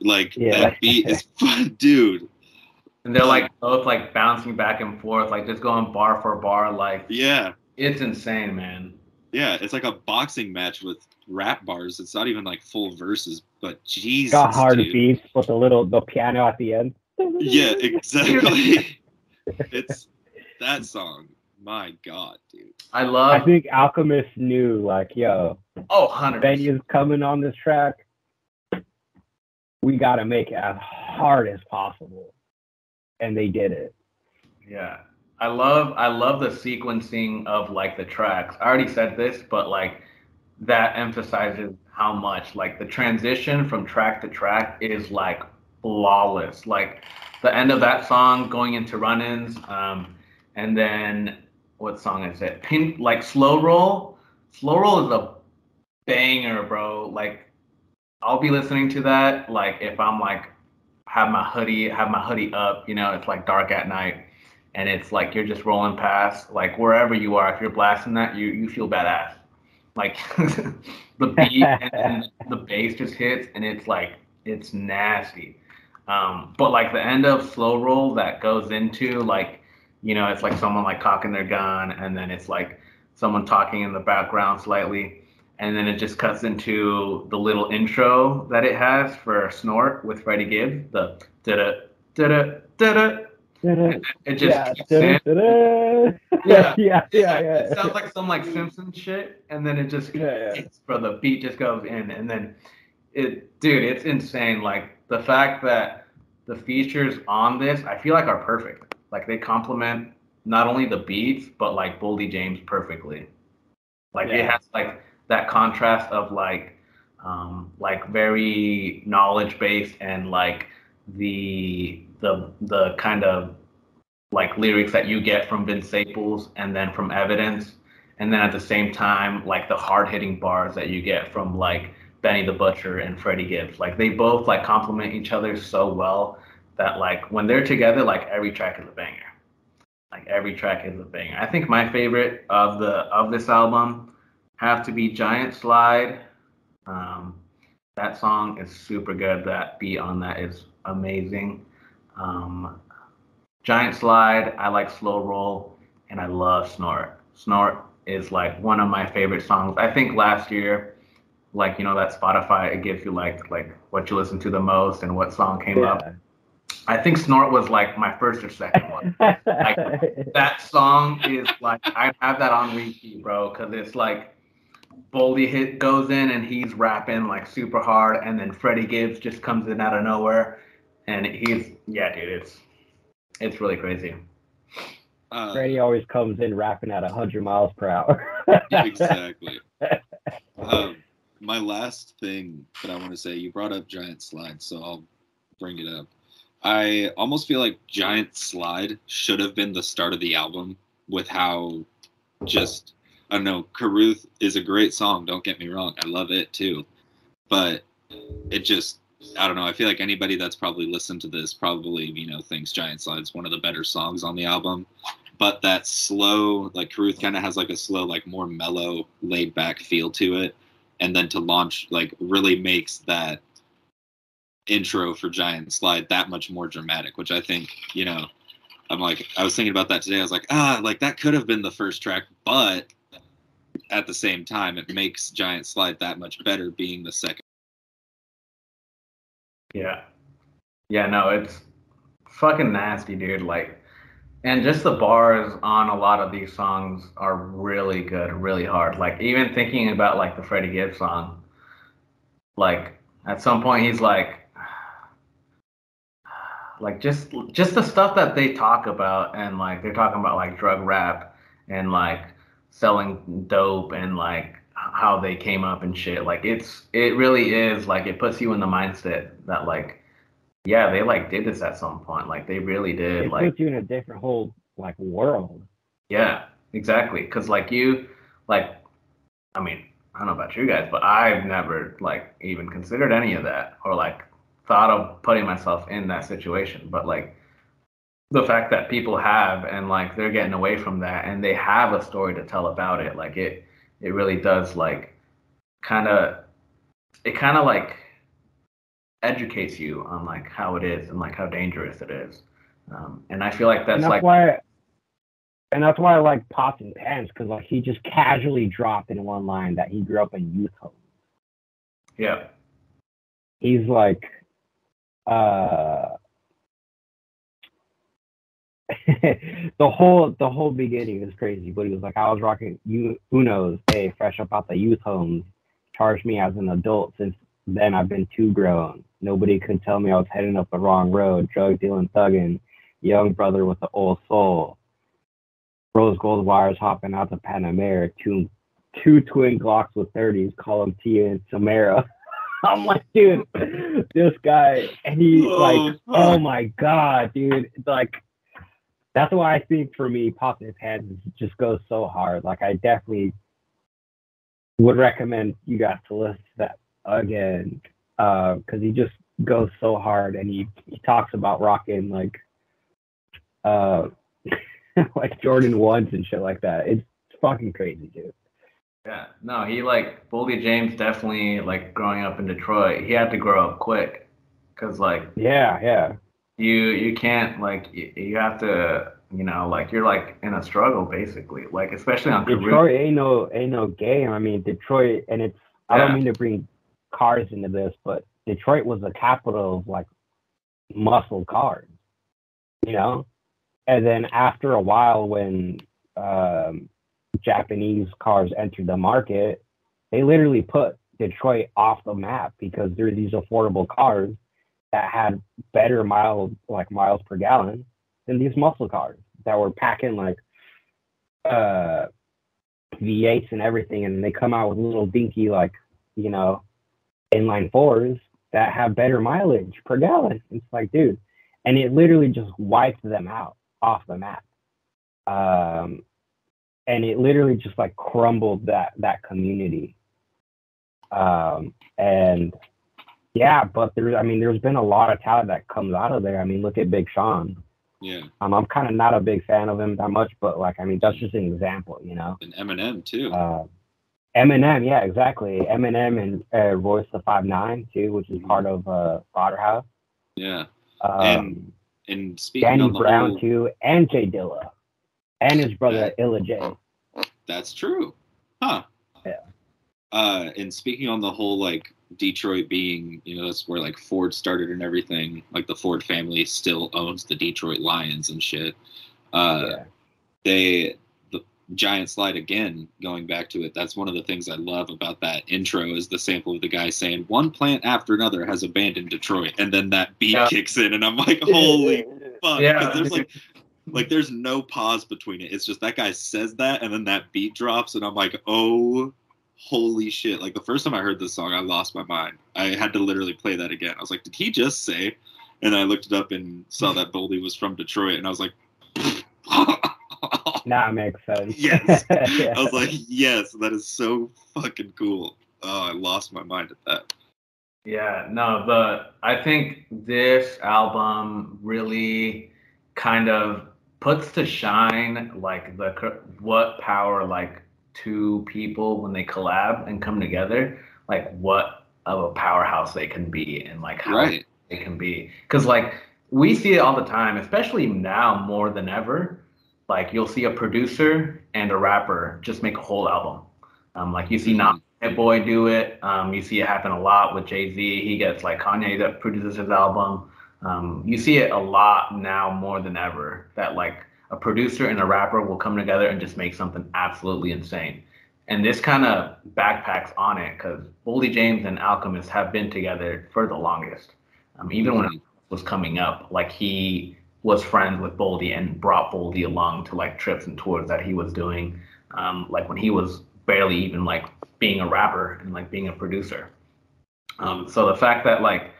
[SPEAKER 1] like
[SPEAKER 3] Yeah.
[SPEAKER 1] that beat is fun, dude.
[SPEAKER 2] And they're like uh, both like bouncing back and forth, like just going bar for bar. Like
[SPEAKER 1] Yeah,
[SPEAKER 2] it's insane, man.
[SPEAKER 1] yeah, it's like a boxing match with rap bars. It's not even like full verses, but Jesus,
[SPEAKER 3] Got hard
[SPEAKER 1] dude.
[SPEAKER 3] beats with the little the piano at the end.
[SPEAKER 1] Yeah, exactly. it's that song. My God, dude.
[SPEAKER 2] I love.
[SPEAKER 3] I think Alchemist knew like, yo,
[SPEAKER 2] oh, hundred.
[SPEAKER 3] Benny is coming on this track. We gotta make it as hard as possible. And they did it.
[SPEAKER 2] Yeah. I love I love the sequencing of like the tracks. I already said this, but like that emphasizes how much like the transition from track to track is like flawless. Like the end of that song going into run-ins, um, and then what song is it? Pin like slow roll. Slow roll is a banger, bro. Like I'll be listening to that like if I'm like have my hoodie have my hoodie up, you know, it's like dark at night and it's like you're just rolling past like wherever you are if you're blasting that you you feel badass Like the beat and the bass just hits, and it's like it's nasty. Um, but like the end of slow roll that goes into like, you know, it's like someone like cocking their gun, and then it's like someone talking in the background slightly, and then it just cuts into the little intro that it has for Snort with Freddie Gibbs. The da da da da da. It just
[SPEAKER 3] yeah,
[SPEAKER 2] kicks in. Yeah.
[SPEAKER 3] yeah, yeah, yeah.
[SPEAKER 2] It sounds like some like Simpson shit, and then it just
[SPEAKER 3] Yeah, yeah.
[SPEAKER 2] bro. The beat just goes in, and then it, dude, it's insane. Like the fact that the features on this, I feel like are perfect. Like they complement not only the beats, but like Boldy James perfectly. Like it has like that contrast of like, um, like very knowledge based and like the the the kind of like lyrics that you get from Vince Staples and then from Evidence, and then at the same time like the hard hitting bars that you get from like Benny the Butcher and Freddie Gibbs. Like they both like complement each other so well that like when they're together, like every track is a banger. Like every track is a banger. I think my favorite of the of this album have to be Giant Slide. Um, that song is super good. That beat on that is amazing. Um, Giant Slide, I like Slow Roll, and I love Snort. Snort is like one of my favorite songs. I think last year, like you know that Spotify it gives you like like what you listen to the most and what song came up. I think Snort was like my first or second one. like That song is like I have that on repeat, bro, because it's like Boldy hit goes in and he's rapping like super hard, and then Freddie Gibbs just comes in out of nowhere, and he's yeah, dude, it's it's really crazy.
[SPEAKER 1] Uh,
[SPEAKER 3] Freddie always comes in rapping at 100 miles per hour.
[SPEAKER 1] exactly. um, my last thing that I want to say, you brought up Giant Slide, so I'll bring it up. I almost feel like Giant Slide should have been the start of the album with how just I don't know, Caruth is a great song, don't get me wrong. I love it too. But it just I don't know, I feel like anybody that's probably listened to this probably, you know, thinks Giant Slide's one of the better songs on the album but that slow like Caruth kind of has like a slow like more mellow laid back feel to it and then to launch like really makes that intro for giant slide that much more dramatic which i think you know i'm like i was thinking about that today i was like ah like that could have been the first track but at the same time it makes giant slide that much better being the second
[SPEAKER 2] Yeah. Yeah, no, it's fucking nasty, dude. Like, and just the bars on a lot of these songs are really good, really hard. Like, even thinking about like the Freddie Gibbs song, like at some point he's like, like just just the stuff that they talk about, and like they're talking about like drug rap and like selling dope and like how they came up and shit. Like it's it really is like it puts you in the mindset that like yeah, they like did this at some point. Like they really did.
[SPEAKER 3] it
[SPEAKER 2] like
[SPEAKER 3] puts you in a different whole like world.
[SPEAKER 2] yeah, exactly. Cause like you like I mean, I don't know about you guys, but I've never like even considered any of that or like thought of putting myself in that situation. But like the fact that people have and like they're getting away from that and they have a story to tell about it, like it it really does like kind of it kind of like educates you on like how it is and like how dangerous it is. Um, and I feel like that's,
[SPEAKER 3] and that's
[SPEAKER 2] like
[SPEAKER 3] why and that's why I like pots and pans because like he just casually dropped in one line that he grew up in youth home.
[SPEAKER 2] yeah,
[SPEAKER 3] He's like uh the whole the whole beginning is crazy, but he was like, I was rocking you Unos, hey, fresh up out the youth homes, charged me as an adult since then I've been too grown. Nobody could tell me I was heading up the wrong road, drug dealing, thugging, young brother with the old soul. Rose gold wires hopping out the Panamera, two two twin Glocks with 30s, call them Tia and Tamera. I'm like, dude, this guy, and he
[SPEAKER 1] Oh,
[SPEAKER 3] like, oh my god, dude, it's like, that's why I think for me, Pots and Pans just goes so hard. Like, I definitely would recommend you guys to listen to that again, because he just goes so hard, and he he talks about rocking like, uh, like Jordan ones and shit like that. It's fucking crazy, dude.
[SPEAKER 2] Yeah, no, he like Boldy James definitely like growing up in Detroit. He had to grow up quick, cause like
[SPEAKER 3] Yeah, yeah.
[SPEAKER 2] you you can't like you, you have to you know like you're like in a struggle basically like especially on career.
[SPEAKER 3] Detroit ain't no ain't no game. I mean Detroit, and it's I don't mean to bring cars into this, but Detroit was the capital of like muscle cars, you know. And then after a while, when um, Japanese cars entered the market, they literally put Detroit off the map because there are these affordable cars that had better miles like miles per gallon than these muscle cars that were packing like uh V8s and everything, and they come out with little dinky like you know inline fours that have better mileage per gallon. It's like, dude, and it literally just wiped them out off the map. Um, and it literally just like crumbled that that community. Um, and yeah, but there's, I mean, there's been a lot of talent that comes out of there. I mean, look at Big Sean.
[SPEAKER 1] Yeah,
[SPEAKER 3] Um, I'm kind of not a big fan of him that much, but like, I mean, that's just an example, you know.
[SPEAKER 1] and Eminem too.
[SPEAKER 3] Uh, Eminem, yeah, exactly. Eminem and uh, Royce the Five Nine too, which is part of uh, Slaughterhouse.
[SPEAKER 1] yeah,
[SPEAKER 3] Um,
[SPEAKER 1] And and speaking
[SPEAKER 3] Danny Brown
[SPEAKER 1] whole,
[SPEAKER 3] too, and J Dilla, and his brother Illa J.
[SPEAKER 1] That's true. Huh.
[SPEAKER 3] Yeah.
[SPEAKER 1] Uh, and speaking on the whole like Detroit being, you know, that's where like Ford started and everything. Like the Ford family still owns the Detroit Lions and shit. Uh,
[SPEAKER 3] yeah.
[SPEAKER 1] they the giant slide again. Going back to it, that's one of the things I love about that intro is the sample of the guy saying one plant after another has abandoned Detroit, and then that beat
[SPEAKER 2] Yeah.
[SPEAKER 1] kicks in, and I'm like, holy fuck!
[SPEAKER 2] Yeah.
[SPEAKER 1] there's like like there's no pause between it. It's just that guy says that and then that beat drops and I'm like, "Oh, holy shit." Like the first time I heard this song, I lost my mind. I had to literally play that again. I was like, "Did he just say?" And I looked it up and saw that Boldy was from Detroit and I was like
[SPEAKER 3] Now it makes sense.
[SPEAKER 1] Yes.
[SPEAKER 3] yeah.
[SPEAKER 1] I was like, "Yes, that is so fucking cool." Oh, I lost my mind at that.
[SPEAKER 2] Yeah, no, the I think this album really kind of puts to shine like the what power like two people when they collab and come together, like what of a powerhouse they can be and like how
[SPEAKER 1] Right.
[SPEAKER 2] they can be. Because like we see it all the time, especially now more than ever. Like you'll see a producer and a rapper just make a whole album. Um, like you see Nas Hit Boy do it. Um, you see it happen a lot with Jay Z. He gets like Kanye that produces his album. Um, you see it a lot now more than ever that like a producer and a rapper will come together and just make something absolutely insane. And this kind of backpacks on it because Boldy James and Alchemist have been together for the longest. Um, even when it was coming up, like he was friends with Boldy and brought Boldy along to like trips and tours that he was doing. Um, like when he was barely even like being a rapper and like being a producer. Um, so the fact that like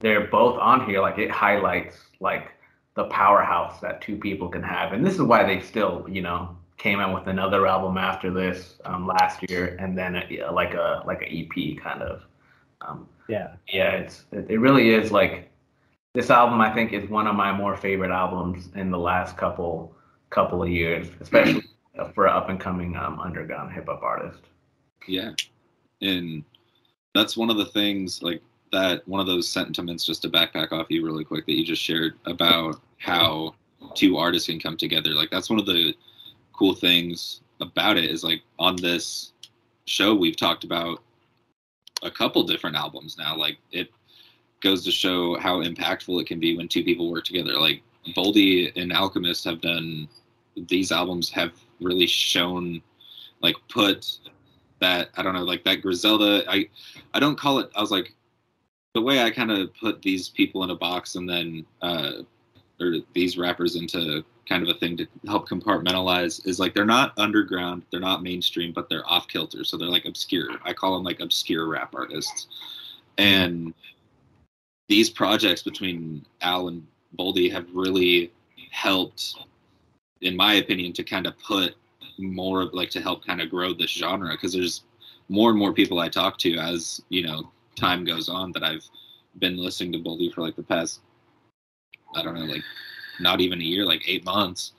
[SPEAKER 2] they're both on here, like it highlights like the powerhouse that two people can have, and this is why they still, you know, came out with another album after this um, last year, and then a, like a like a EP kind of. Um,
[SPEAKER 3] yeah.
[SPEAKER 2] yeah, it's it, it really is like this album. I think is one of my more favorite albums in the last couple couple of years, especially for an up and coming um, underground hip hop artist.
[SPEAKER 1] Yeah. And that's one of the things like that one of those sentiments just to backpack off you really quick that you just shared about how two artists can come together. Like that's one of the cool things about it is like on this show we've talked about a couple different albums now. Like it goes to show how impactful it can be when two people work together. Like Boldy and Alchemist have done these albums have really shown like put that I don't know like that Griselda I I don't call it I was like the way I kind of put these people in a box and then uh or these rappers into kind of a thing to help compartmentalize is like they're not underground they're not mainstream but they're off kilter so they're like obscure. I call them like obscure rap artists. And these projects between Al and Boldy have really helped in my opinion to kind of put more of like to help kind of grow this genre because there's more and more people I talk to as you know time goes on that I've been listening to Boldy for like the past I don't know like not even a year like eight months.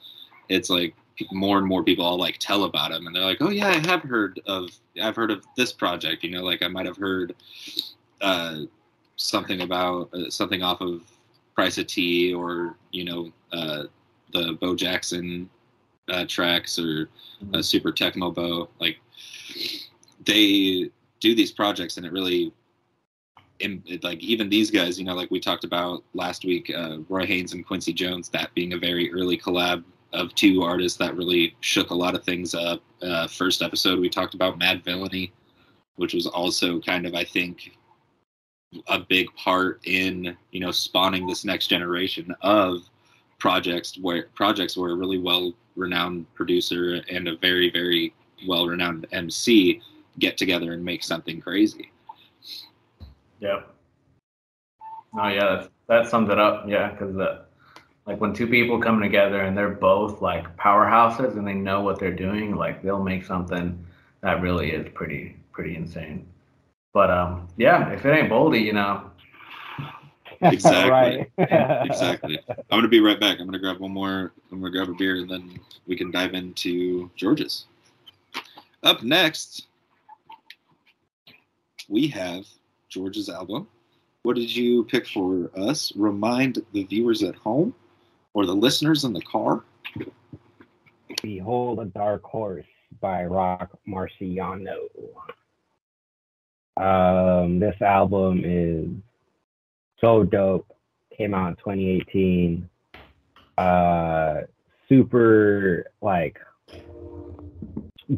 [SPEAKER 1] It's like more and more people all like tell about him and they're like oh yeah i have heard of i've heard of this project you know like i might have heard uh, something about uh, something off of price of tea or you know uh, the bo jackson uh, tracks or uh, super tecmo bo like they do these projects and it really like even these guys you know like we talked about last week uh, roy haynes and quincy jones that being a very early collab of two artists that really shook a lot of things up. Uh, first episode, we talked about Madvillainy, which was also kind of, I think, a big part in you know spawning this next generation of projects where projects where a really well renowned producer and a very very well renowned MC get together and make something crazy.
[SPEAKER 2] Yep. Oh yeah, that, that sums it up. Yeah, because the like when two people come together and they're both like powerhouses and they know what they're doing, like they'll make something that really is pretty pretty insane. But um, yeah, if it ain't Boldy, you know.
[SPEAKER 1] Exactly. exactly. I'm gonna be right back. I'm gonna grab one more. I'm gonna grab a beer and then we can dive into George's. Up next, we have George's album. What did you pick for us? Remind the viewers at home or the listeners in the car?
[SPEAKER 3] Behold a Dark Horse by Roc Marciano. Um, this album is so dope. Came out in 2018. Uh, super like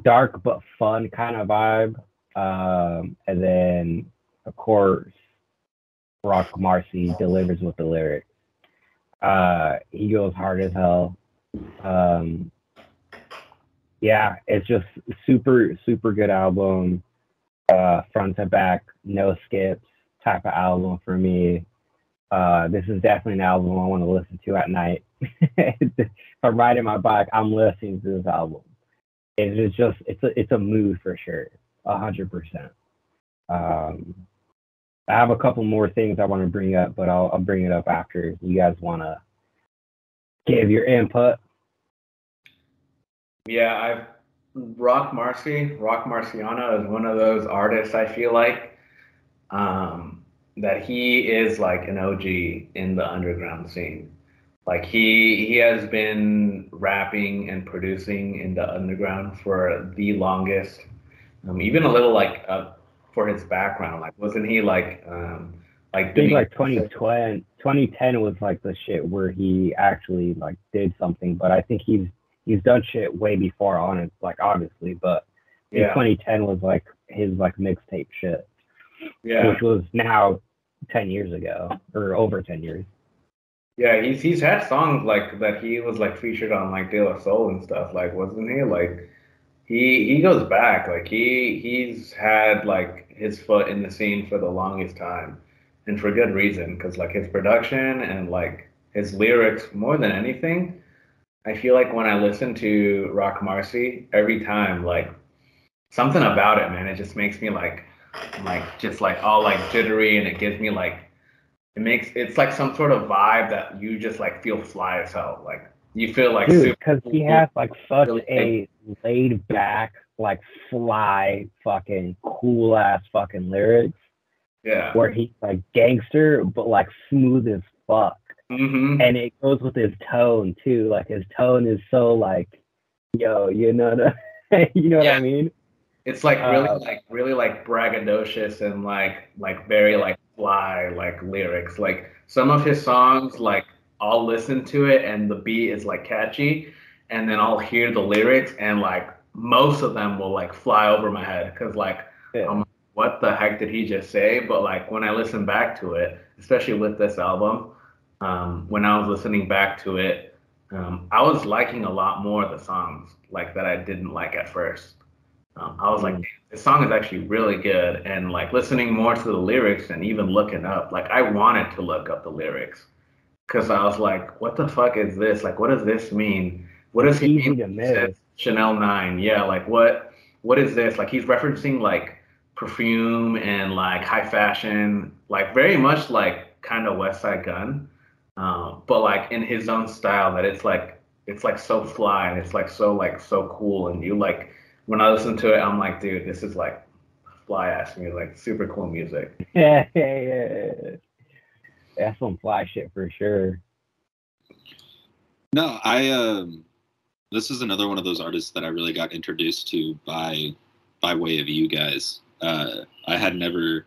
[SPEAKER 3] dark but fun kind of vibe. Um, and then of course, Roc Marci delivers with the lyrics. Uh, he goes hard as hell. Um, yeah, it's just super, super good album. Uh, front to back, no skips type of album for me. Uh, this is definitely an album I want to listen to at night. if I'm riding my bike, I'm listening to this album. It's just, it's a, it's a mood for sure, a hundred percent. Um, I have a couple more things I want to bring up, but I'll, I'll bring it up after you guys want to give your input.
[SPEAKER 2] Yeah, I've Roc Marci, Roc Marciano is one of those artists I feel like um, that he is like an OG in the underground scene. Like he he has been rapping and producing in the underground for the longest. Um, even a little like uh, for his background. Like, wasn't he like, um, like
[SPEAKER 3] I think like 2020, 2010 was like the shit where he actually like did something, but I think he's he's done shit way before on it, like obviously, but yeah. 2010 was like his like mixtape shit, yeah, which was now 10 years ago or over 10 years.
[SPEAKER 2] Yeah, he's he's had songs like that. He was like featured on like De La Soul and stuff. Like, wasn't he like? He he goes back like he he's had like his foot in the scene for the longest time and for good reason because like his production and like his lyrics more than anything i feel like when i listen to roc marci every time like something about it man it just makes me like like just like all like jittery and it gives me like it makes it's like some sort of vibe that you just like feel fly as hell like you feel like
[SPEAKER 3] because he has like such really a laid back, like fly, fucking cool ass fucking lyrics.
[SPEAKER 2] Yeah.
[SPEAKER 3] Where he's like gangster, but like smooth as fuck.
[SPEAKER 2] Mm-hmm.
[SPEAKER 3] And it goes with his tone too. Like his tone is so like, yo, you know, the, you know yeah. what I mean?
[SPEAKER 2] It's like really uh, like really like braggadocious and like like very like fly like lyrics. Like some of his songs like I'll listen to it and the beat is like catchy, and then I'll hear the lyrics and like most of them will like fly over my head because like yeah. I'm what the heck did he just say? But like when I listen back to it, especially with this album, um, when I was listening back to it, um, I was liking a lot more of the songs like that I didn't like at first. Um, I was like, mm. this song is actually really good, and like listening more to the lyrics and even looking up, like I wanted to look up the lyrics because I was like, what the fuck is this? Like, what does this mean? What does he mean? Chanel Nine, yeah. Like, what what is this? Like, he's referencing like perfume and like high fashion, like very much like kind of Westside Gunn, um, but like in his own style. That it's like it's like so fly and it's like so like so cool and you like when I listen to it, I'm like, dude, this is like fly ass music, super cool music.
[SPEAKER 3] Yeah, yeah, yeah. That's some fly shit for sure.
[SPEAKER 1] No, I um this is another one of those artists that I really got introduced to by by way of you guys. Uh I had never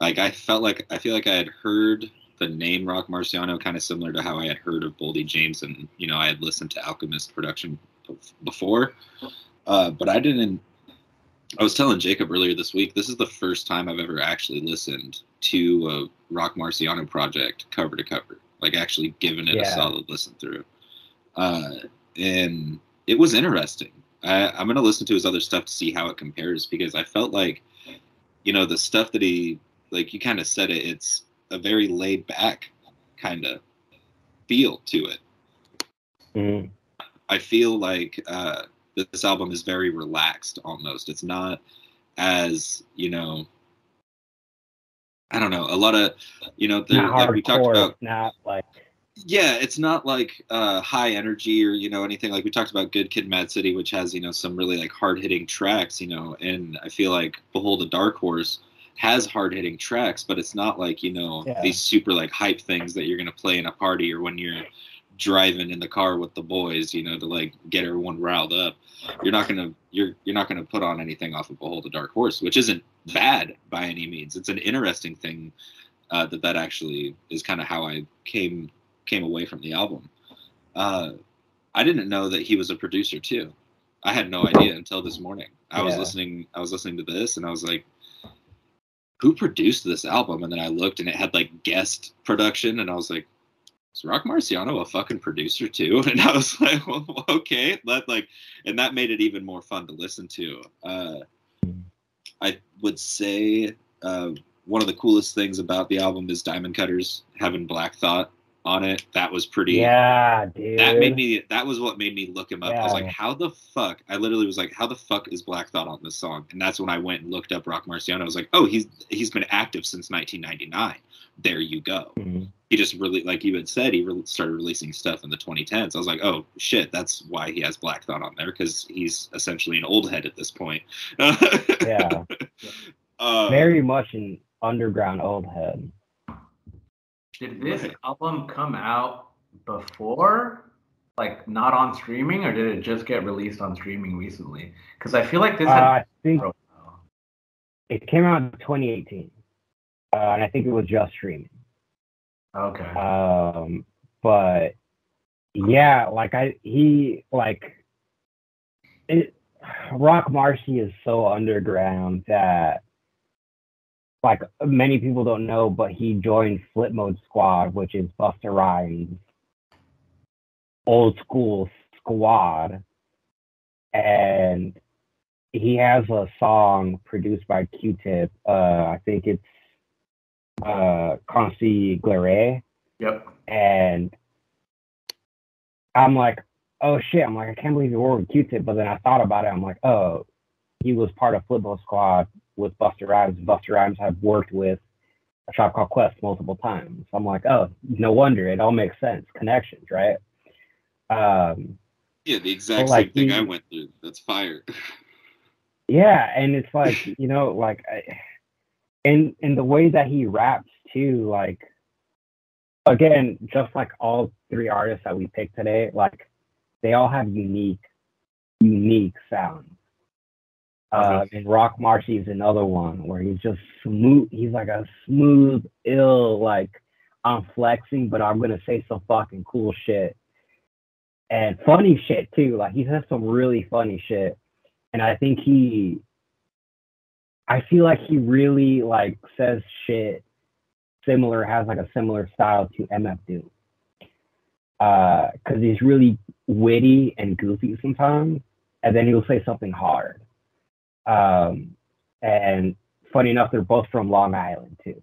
[SPEAKER 1] like I felt like I feel like I had heard the name Roc Marciano kind of similar to how I had heard of Boldy James and you know I had listened to Alchemist production before. Uh but I didn't I was telling Jacob earlier this week, this is the first time I've ever actually listened to a Roc Marciano project cover to cover, like actually given it
[SPEAKER 3] Yeah.
[SPEAKER 1] a solid listen through. Uh, and it was interesting. I, I'm going to listen to his other stuff to see how it compares because I felt like, you know, the stuff that he, like you kind of said it, it's a very laid back kind of feel to it.
[SPEAKER 3] Mhm.
[SPEAKER 1] I feel like uh, this album is very relaxed almost. It's not as you know. I don't know. A lot of you know,
[SPEAKER 3] Not
[SPEAKER 1] like we talked
[SPEAKER 3] hardcore.
[SPEAKER 1] about.
[SPEAKER 3] Not like
[SPEAKER 1] Yeah, it's not like uh, high energy or you know anything like we talked about. Good Kid, Mad City, which has you know some really like hard hitting tracks. You know, and I feel like Behold a Dark Horse has hard hitting tracks, but it's not like you know
[SPEAKER 3] Yeah.
[SPEAKER 1] these super like hype things that you're gonna play in a party or when you're driving in the car with the boys, you know, to like get everyone riled up. You're not gonna you're you're not gonna put on anything off of Behold a Dark Horse, which isn't bad by any means. It's an interesting thing uh, that that actually is kind of how I came came away from the album. Uh, I didn't know that he was a producer too. I had no idea until this morning. I was listening. I was listening to this, and I was like, "Who produced this album?" And then I looked, and it had like guest production, and I was like, "Is Roc Marciano a fucking producer too?" And I was like, well, "Okay." That like, and that made it even more fun to listen to. Uh, I would say uh, one of the coolest things about the album is Diamond Cutters having Black Thought on it. That was pretty.
[SPEAKER 3] yeah, dude.
[SPEAKER 1] That made me. That was what made me look him up. I was like, "How the fuck?" I literally was like, "How the fuck is Black Thought on this song?" And that's when I went and looked up Roc Marciano. I was like, "Oh, he's he's been active since 1999." There you go.
[SPEAKER 3] Mhm.
[SPEAKER 1] He just really, like you had said, he re- started releasing stuff in the 2010s. I was like, "Oh shit, that's why he has Black Thought on there because he's essentially an old head at this point."
[SPEAKER 3] Yeah,
[SPEAKER 1] Uh,
[SPEAKER 3] very much an underground old head.
[SPEAKER 2] Did this
[SPEAKER 1] Right.
[SPEAKER 2] album come out before, like not on streaming, or did it just get released on streaming recently? Because I feel like this
[SPEAKER 3] Uh, I think it came out in 2018, uh, and I think it was just streaming.
[SPEAKER 2] Okay.
[SPEAKER 3] Um, but yeah, like I he like it. Roc Marci is so underground that like many people don't know, but he joined Flip Mode Squad, which is Busta Rhymes' old school squad, and he has a song produced by Q-Tip. Uh, I think it's uh Consigliere
[SPEAKER 2] Yep.
[SPEAKER 3] and I'm like, oh shit, I'm like, I can't believe you were with Q-Tip, but then I thought about it, I'm like, oh, he was part of Flipbo Squad with Busta Rhymes. Busta Rhymes have worked with A Tribe Called Quest multiple times. I'm like, oh, no wonder, it all makes sense, connections, right? Um,
[SPEAKER 1] yeah, the exact
[SPEAKER 3] like
[SPEAKER 1] same thing I went through. That's fire.
[SPEAKER 3] yeah, and it's like, you know, like, I, and and the way that he raps too, like, again, just like all three artists that we picked today, like, they all have unique, unique sounds. Uh, and Roc Marci is another one where he's just smooth. He's like a smooth, ill, like I'm flexing, but I'm gonna say some fucking cool shit and funny shit too. Like he says some really funny shit, and I think he, I feel like he really like says shit similar, has like a similar style to MF Doom. Uh, cause he's really witty and goofy sometimes, and then he'll say something hard. Um, and funny enough, they're both from Long Island too,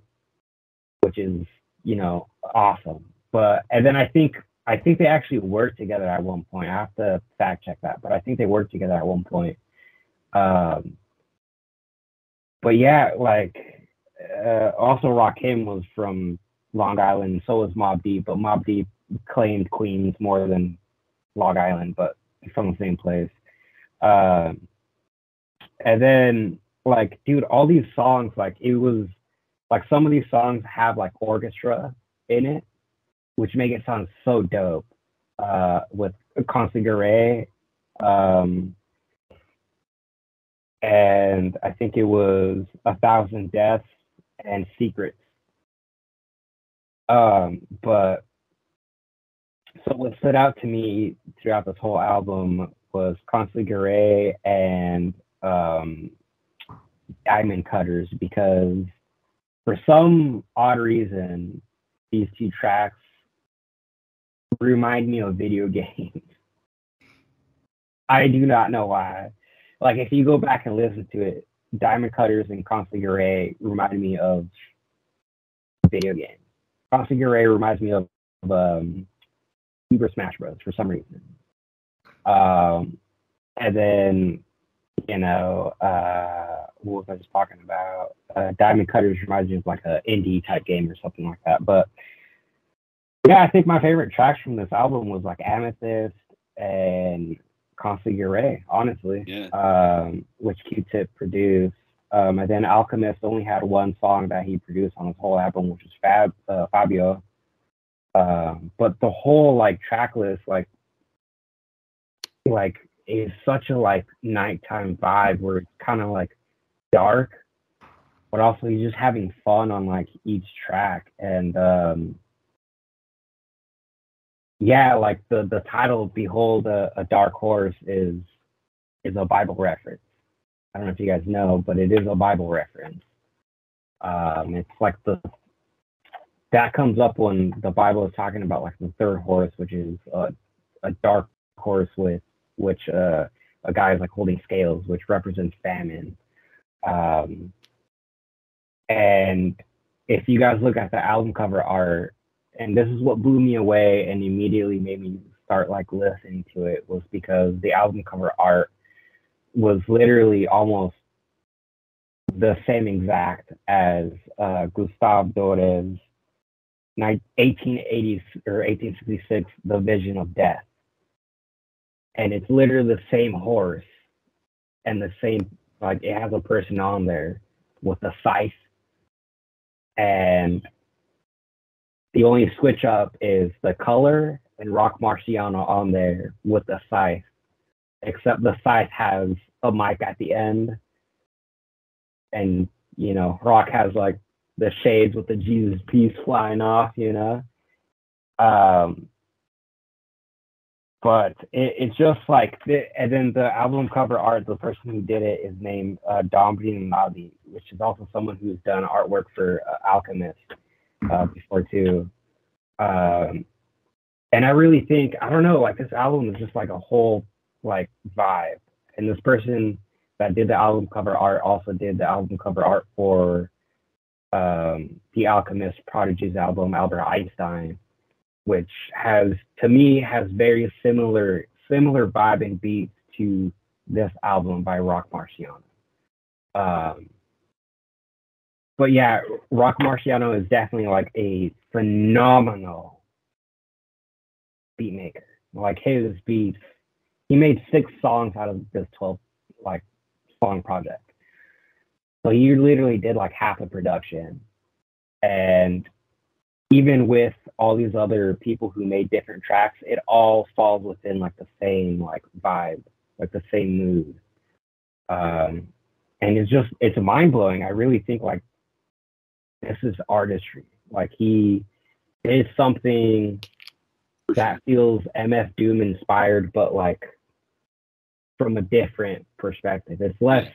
[SPEAKER 3] which is you know awesome. But and then I think I think they actually worked together at one point. I have to fact check that, but I think they worked together at one point. Um, but yeah, like uh, also Rakim was from Long Island, so was Mobb Deep, but Mobb Deep claimed Queens more than Long Island, but from the same place. Um, and then like, dude, all these songs, like it was like some of these songs have like orchestra in it, which make it sound so dope. Uh, with Consigliere, um, and I think it was A Thousand Deaths and Secrets. Um, but so what stood out to me throughout this whole album was Consigliere and um, Diamond Cutters because for some odd reason, these two tracks remind me of video games. I do not know why. Like if you go back and listen to it, Diamond Cutters and Consigliere remind me of video games. Consigliere reminds me of, of um, Super Smash Bros. for some reason. Um, and then, you know, uh, what was I just talking about? Uh, Diamond Cutters reminds me of like an indie type game or something like that. But yeah, I think my favorite tracks from this album was like Amethyst and Consigliere, honestly,
[SPEAKER 1] Yeah.
[SPEAKER 3] um, which Q-Tip produced. Um, and then Alchemist only had one song that he produced on his whole album, which was Fab uh, Fabio. Um, but the whole like track list, like, like is such a like nighttime vibe where it's kind of like dark, but also he's just having fun on like each track. And um, yeah, like the the title "Behold a, a Dark Horse" is is a Bible reference. I don't know if you guys know, but it is a Bible reference. Um, it's like the that comes up when the Bible is talking about like the third horse, which is a, a dark horse with which uh, a guy is like holding scales, which represents famine. Um, and if you guys look at the album cover art, and this is what blew me away and immediately made me start like listening to it was because the album cover art was literally almost the same exact as uh, Gustave Dore's 1880s or 1866 The Vision of Death. And it's literally the same horse and the same, like, it has a person on there with a scythe. And the only switch up is the color and Roc Marciano on there with the scythe, except the scythe has a mic at the end. And, you know, Rock has like the shades with the Jesus piece flying off, you know. Um, but it, it's just like, the, and then the album cover art, the person who did it is named uh, Dom Navi, which is also someone who's done artwork for uh, Alchemist uh, before too. Um, and I really think, I don't know, like this album is just like a whole like vibe. And this person that did the album cover art also did the album cover art for um, the Alchemist Prodigy's album, Albert Einstein, which has, to me, has very similar similar vibe and beats to this album by Roc Marciano. Um, but yeah, Roc Marciano is definitely like a phenomenal beat maker. Like his beats, he made six songs out of this 12 like song project. So he literally did like half a production. And even with all these other people who made different tracks, it all falls within like the same like vibe, like the same mood. Um, and it's just it's mind blowing. I really think like this is artistry. Like he is something that feels MF Doom inspired, but like from a different perspective. It's less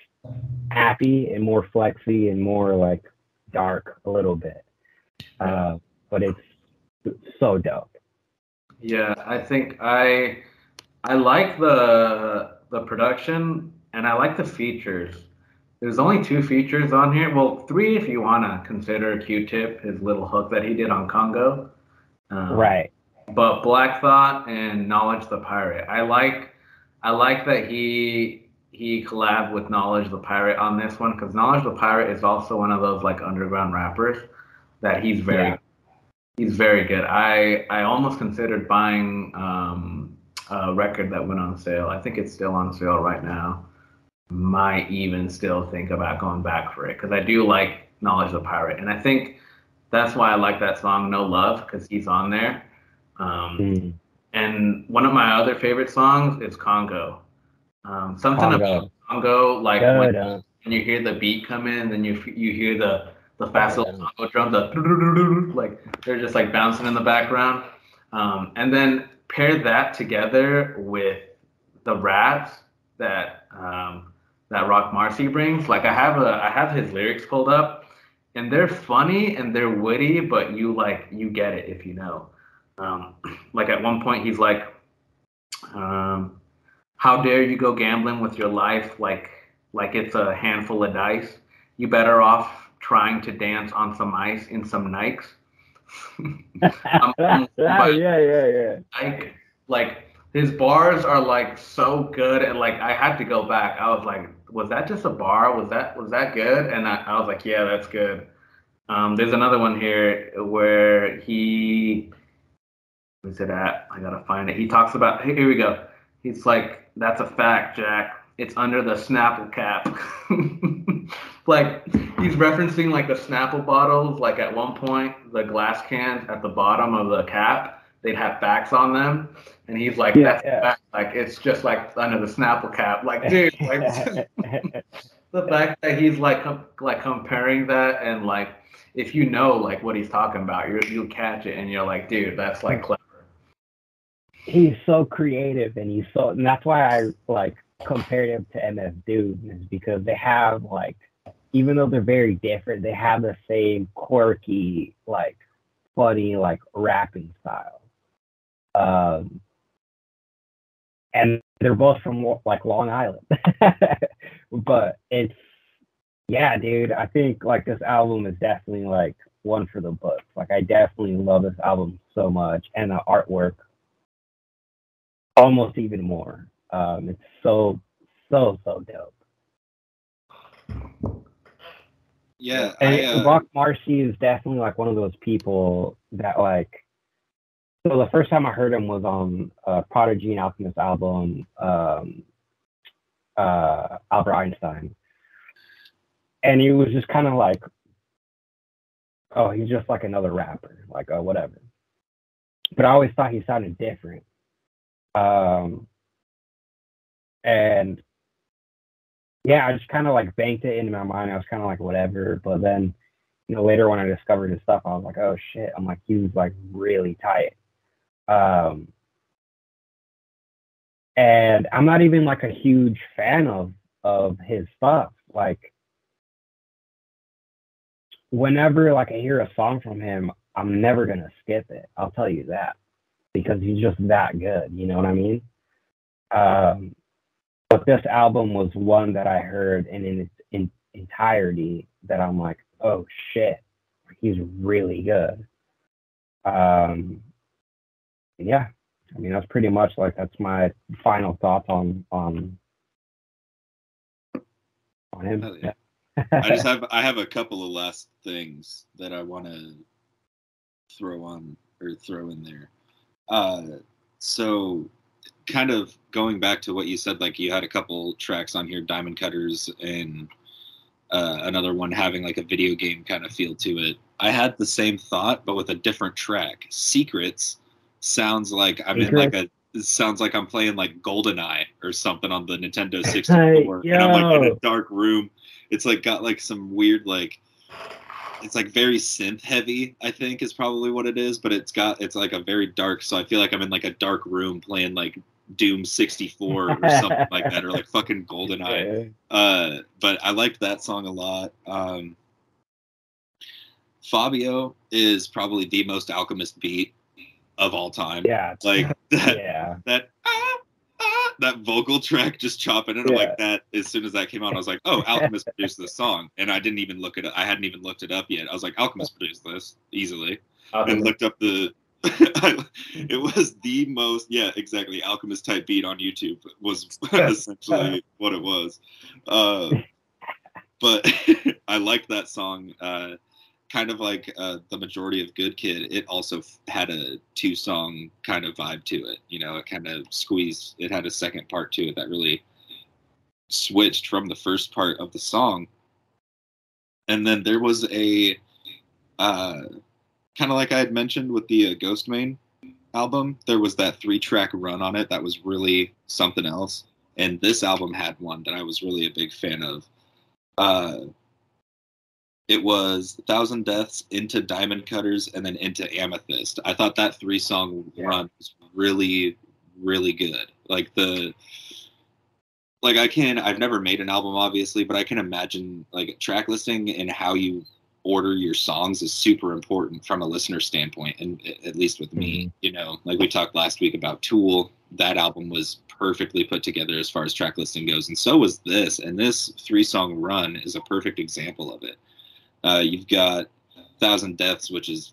[SPEAKER 3] happy and more flexy and more like dark a little bit. Uh, but it's so dope.
[SPEAKER 2] Yeah, I think I I like the the production and I like the features. There's only two features on here. Well, three if you want to consider Q-Tip, his little hook that he did on Congo. Um,
[SPEAKER 3] Right.
[SPEAKER 2] But Black Thought and Knowledge the Pirate. I like I like that he he collabed with Knowledge the Pirate on this one because Knowledge the Pirate is also one of those like underground rappers that he's very
[SPEAKER 3] Yeah.
[SPEAKER 2] He's very good. I I almost considered buying um uh, record that went on sale. I think it's still on sale right now. Might even still think about going back for it because I do like Knowledge of the Pirate, and I think that's why I like that song No Love because he's on there. Um,
[SPEAKER 3] Mm.
[SPEAKER 2] and one of my other favorite songs is Congo. Um, something
[SPEAKER 3] Congo.
[SPEAKER 2] about Congo, like when, when you hear the beat come in, then you you hear the the fast little drums, the like they're just like bouncing in the background. Um, and then pair that together with the raps that um, that Roc Marci brings. Like I have a I have his lyrics pulled up, and they're funny and they're witty, but you like you get it if you know. Um, like at one point he's like, um, "How dare you go gambling with your life like like it's a handful of dice? You better off trying to dance on some ice in some Nikes." I'm- I'm-
[SPEAKER 3] yeah, yeah, yeah, yeah.
[SPEAKER 2] like like his bars are like so good and like I had to go back. I was like, was that just a bar? Was that was that good? And I, I was like, yeah, that's good. Um, there's another one here where he where's it at? I gotta find it. He talks about here we go. He's like, that's a fact, Jack. It's under the Snapple cap. like he's referencing like the Snapple bottles. Like at one point, the glass cans at the bottom of the cap, they'd have facts on them, and he's like,
[SPEAKER 3] Yeah,
[SPEAKER 2] "That's
[SPEAKER 3] yeah.
[SPEAKER 2] like it's just like under the Snapple cap." Like, dude, like the fact that he's like com- like comparing that and like if you know like what he's talking about, you you'll catch it, and you're like, dude, that's like clever.
[SPEAKER 3] he's so creative and he's so and that's why I like compared him to MF Doom is because they have like even though they're very different, they have the same quirky, like funny, like rapping style. Um and they're both from like Long Island. but it's yeah, dude, I think like this album is definitely like one for the books. Like I definitely love this album so much and the artwork almost even more. Um, it's so so so dope.
[SPEAKER 1] Yeah,
[SPEAKER 3] And
[SPEAKER 1] I, uh,
[SPEAKER 3] Roc Marci is definitely like one of those people that like. So the first time I heard him was on uh, Prodigy and Alchemist album, um, uh, Albert Einstein, and he was just kind of like, oh, he's just like another rapper, like oh whatever. But I always thought he sounded different. Um, and yeah, I just kind of like banked it into my mind. I was kind of like whatever. But then, you know, later when I discovered his stuff, I was like, oh shit. I'm like, he was like really tight. Um, and I'm not even like a huge fan of of his stuff. Like, whenever like I hear a song from him, I'm never gonna skip it. I'll tell you that because he's just that good. You know what I mean? Um, but this album was one that I heard and in its in entirety that I'm like, oh shit, he's really good. Um, yeah, I mean that's pretty much like that's my final thoughts on on on him.
[SPEAKER 1] Yeah.
[SPEAKER 3] Yeah.
[SPEAKER 1] I just have I have a couple of last things that I want to throw on or throw in there. Uh, so kind of going back to what you said, like you had a couple tracks on here, Diamond Cutters, and uh, another one having like a video game kind of feel to it. I had the same thought, but with a different track. Secrets sounds like I'm in like a. It sounds like I'm playing like GoldenEye or something on the Nintendo 64, and I'm like in a dark room. It's like got like some weird like it's like very synth heavy i think is probably what it is but it's got it's like a very dark so i feel like i'm in like a dark room playing like doom 64 or something like that or like fucking goldeneye. Uh but i liked that song a lot. Um fabio is probably the most alchemist beat of all time.
[SPEAKER 3] Yeah.
[SPEAKER 1] like that
[SPEAKER 3] yeah.
[SPEAKER 1] that ah, ah, that vocal track just chopping it
[SPEAKER 3] Yeah.
[SPEAKER 1] like that. As soon as that came out i was like oh alchemist produced this song. And i didn't even look it up. I hadn't even looked it up yet. I was like alchemist produced this easily. And looked up the it was the most yeah exactly alchemist type beat on youtube was essentially what it was uh, but i liked that song uh, kind of like uh, the majority of Good Kid, it also f- had a two song kind of vibe to it. You know, it kind of squeezed. It had a second part to it that really switched from the first part of the song. And then there was a uh, kind of like I had mentioned with the uh, Ghostemane album, there was that three track run on it that was really something else. And this album had one that I was really a big fan of. Uh, it was Thousand Deaths into Diamond Cutters and then into Amethyst. I thought that three song
[SPEAKER 3] Yeah.
[SPEAKER 1] run was really, really good. Like the like I can I've never made an album obviously, but I can imagine like track listing and how you order your songs is super important from a listener standpoint and at least with me, you know, like we talked last week about Tool, that album was perfectly put together as far as track listing goes and so was this and this three song run is a perfect example of it. Uh, you've got Thousand Deaths, which is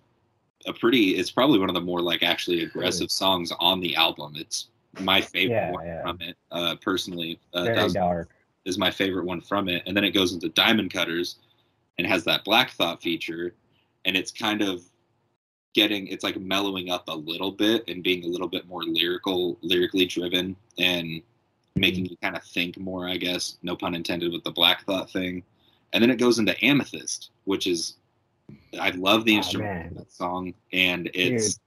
[SPEAKER 1] a pretty. It's probably one of the more like actually aggressive songs on the album. It's my favorite
[SPEAKER 3] Yeah,
[SPEAKER 1] one
[SPEAKER 3] yeah.
[SPEAKER 1] from it. Uh, personally, uh,
[SPEAKER 3] Very
[SPEAKER 1] Thousand
[SPEAKER 3] dark.
[SPEAKER 1] is my favorite one from it. And then it goes into Diamond Cutters, and has that Black Thought feature, and it's kind of getting it's like mellowing up a little bit and being a little bit more lyrical, lyrically driven, and making mm. you kind of think more. I guess no pun intended with the Black Thought thing. And then it goes into Amethyst, which is I love the
[SPEAKER 3] Oh,
[SPEAKER 1] instrument of that song, and it's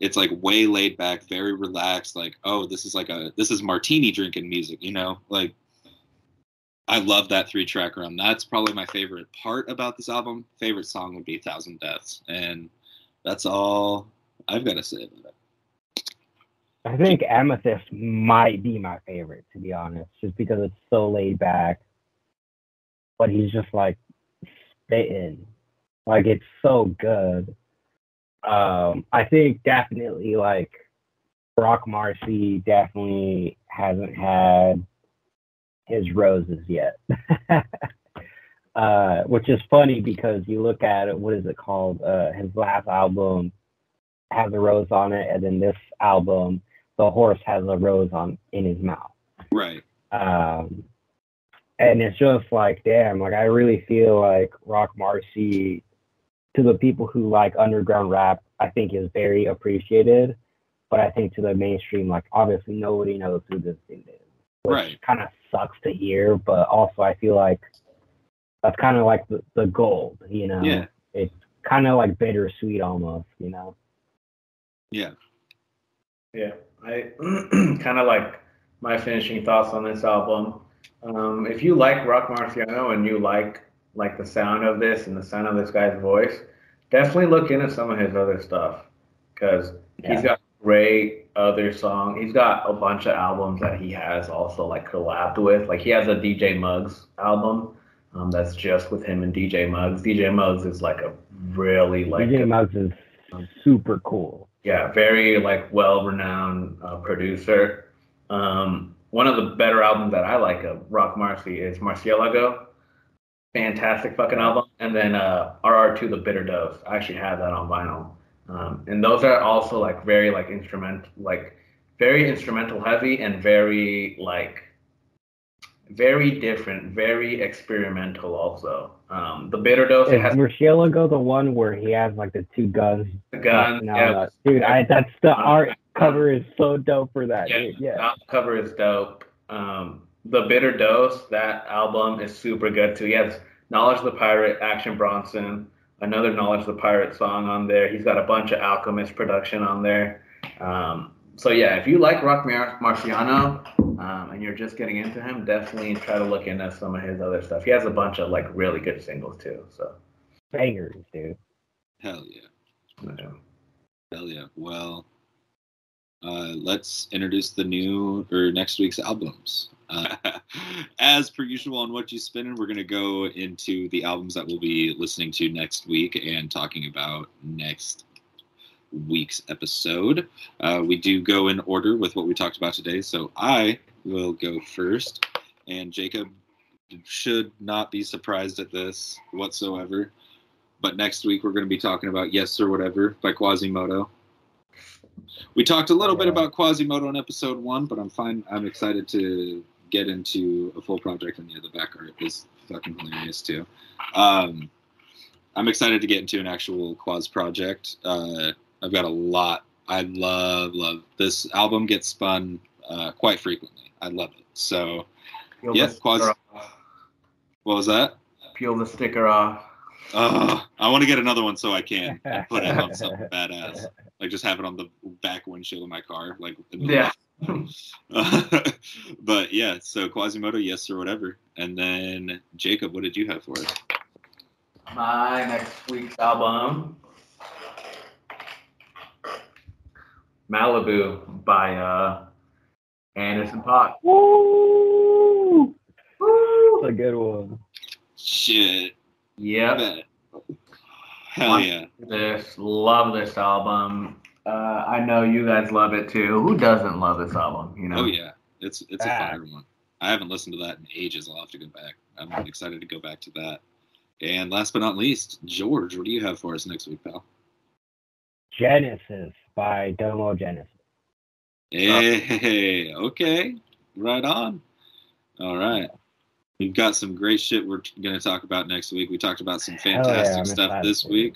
[SPEAKER 1] it's like way laid back, very relaxed. Like, oh, this is like a this is martini drinking music, you know? Like, I love that three track run. That's probably my favorite part about this album. Favorite song would be Thousand Deaths, and that's all I've got to say about it.
[SPEAKER 3] I think Amethyst might be my favorite, to be honest, just because it's so laid back. But he's just like spitting. Like it's so good. Um, I think definitely like Roc Marci definitely hasn't had his roses yet. uh, which is funny because you look at it, what is it called? Uh, his last album has a rose on it, and then this album, the horse has a rose on in his mouth.
[SPEAKER 1] Right.
[SPEAKER 3] Um, and it's just like, damn, like I really feel like Roc Marci, to the people who like underground rap, I think is very appreciated. But I think to the mainstream, like obviously nobody knows who this dude is. Which
[SPEAKER 1] Right.
[SPEAKER 3] kind of sucks to hear, but also I feel like that's kind of like the, the gold, you know?
[SPEAKER 1] Yeah.
[SPEAKER 3] It's kind of like bittersweet almost, you know?
[SPEAKER 1] Yeah.
[SPEAKER 2] Yeah, I kind of like my finishing thoughts on this album. Um, if you like Roc Marciano and you like like the sound of this and the sound of this guy's voice, definitely look into some of his other stuff because
[SPEAKER 3] Yeah.
[SPEAKER 2] he's got great other song. He's got a bunch of albums that he has also like collabed with. Like he has a DJ Muggs album um, that's just with him and DJ Muggs. DJ Muggs is like a really like
[SPEAKER 3] DJ Muggs is super cool.
[SPEAKER 2] yeah, very like well-renowned uh, producer. Um, one of the better albums that I like of Roc Marci is Marcielago. Fantastic fucking album. And then uh, RR2 The Bitter Dose. I actually have that on vinyl. Um, and those are also like very like instrument like very instrumental heavy and very like very different, very experimental also. Um, the Bitter Dose
[SPEAKER 3] Is
[SPEAKER 2] has
[SPEAKER 3] Marcielago the one where he has like the two guns?
[SPEAKER 2] the gun.
[SPEAKER 3] busting
[SPEAKER 2] yeah,
[SPEAKER 3] Dude, I, that's the art cover is so dope for that.
[SPEAKER 2] Yeah,
[SPEAKER 3] dude. Yeah.
[SPEAKER 2] That cover is dope. Um, the Bitter Dose, that album is super good too. He has Knowledge of the Pirate, Action Bronson, another Knowledge of the Pirate song on there. He's got a bunch of Alchemist production on there. Um, so yeah, if you like Roc Mar- Marciano um, and you're just getting into him, definitely try to look into some of his other stuff. He has a bunch of like really good singles too. So
[SPEAKER 3] Bangers, dude.
[SPEAKER 1] Hell yeah.
[SPEAKER 2] yeah.
[SPEAKER 1] Hell yeah. Well, uh, let's introduce the new or next week's albums. Uh, as per usual on Whatchu Spinnin', we're going to go into the albums that we'll be listening to next week and talking about next week's episode. Uh, we do go in order with what we talked about today. So I will go first, and Jacob should not be surprised at this whatsoever. But next week we're going to be talking about Yessir Whatever by Quasimoto. We talked a little bit about Quasimoto in episode one, but I'm fine. I'm excited to get into a full project, and yeah, the back art is fucking hilarious too. Um, I'm excited to get into an actual Quaz project. Uh, I've got a lot. I love love this album. Gets spun uh, quite frequently. I love it. So
[SPEAKER 2] Peel
[SPEAKER 1] Yeah, Quaz-
[SPEAKER 2] off.
[SPEAKER 1] what was that?
[SPEAKER 2] Peel the sticker off.
[SPEAKER 1] Uh, I want to get another one so I can put it on something badass. Like just have it on the back windshield of my car, like in the but yeah, so Quasimoto, yes or whatever. And then Jacob, what did you have for us?
[SPEAKER 2] My next week's album, Malibu by uh, Anderson .Paak.
[SPEAKER 3] Woo! That's a good one.
[SPEAKER 1] Shit.
[SPEAKER 2] Yep.
[SPEAKER 1] Bet. Hell yeah.
[SPEAKER 2] This love this album. Uh, I know you guys love it too. Who doesn't love this album? You know.
[SPEAKER 1] Oh yeah. It's it's a
[SPEAKER 3] Back.
[SPEAKER 1] fire one. I haven't listened to that in ages. I'll have to go back. I'm excited to go back to that. And last but not least, George, what do you have for us next week, pal?
[SPEAKER 3] Genesis by Domo Genesis.
[SPEAKER 1] Hey, okay. Right on. All right. We've got some great shit we're going to talk about next week. We talked about some
[SPEAKER 3] Hell yeah,
[SPEAKER 1] fantastic stuff this week.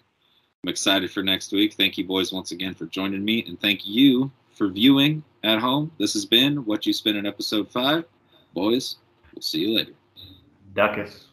[SPEAKER 1] I'm excited for next week. Thank you, boys, once again for joining me. And thank you for viewing at home. This has been Whatchu Spinnin' Episode 5. Boys, we'll see you later.
[SPEAKER 2] Duckus.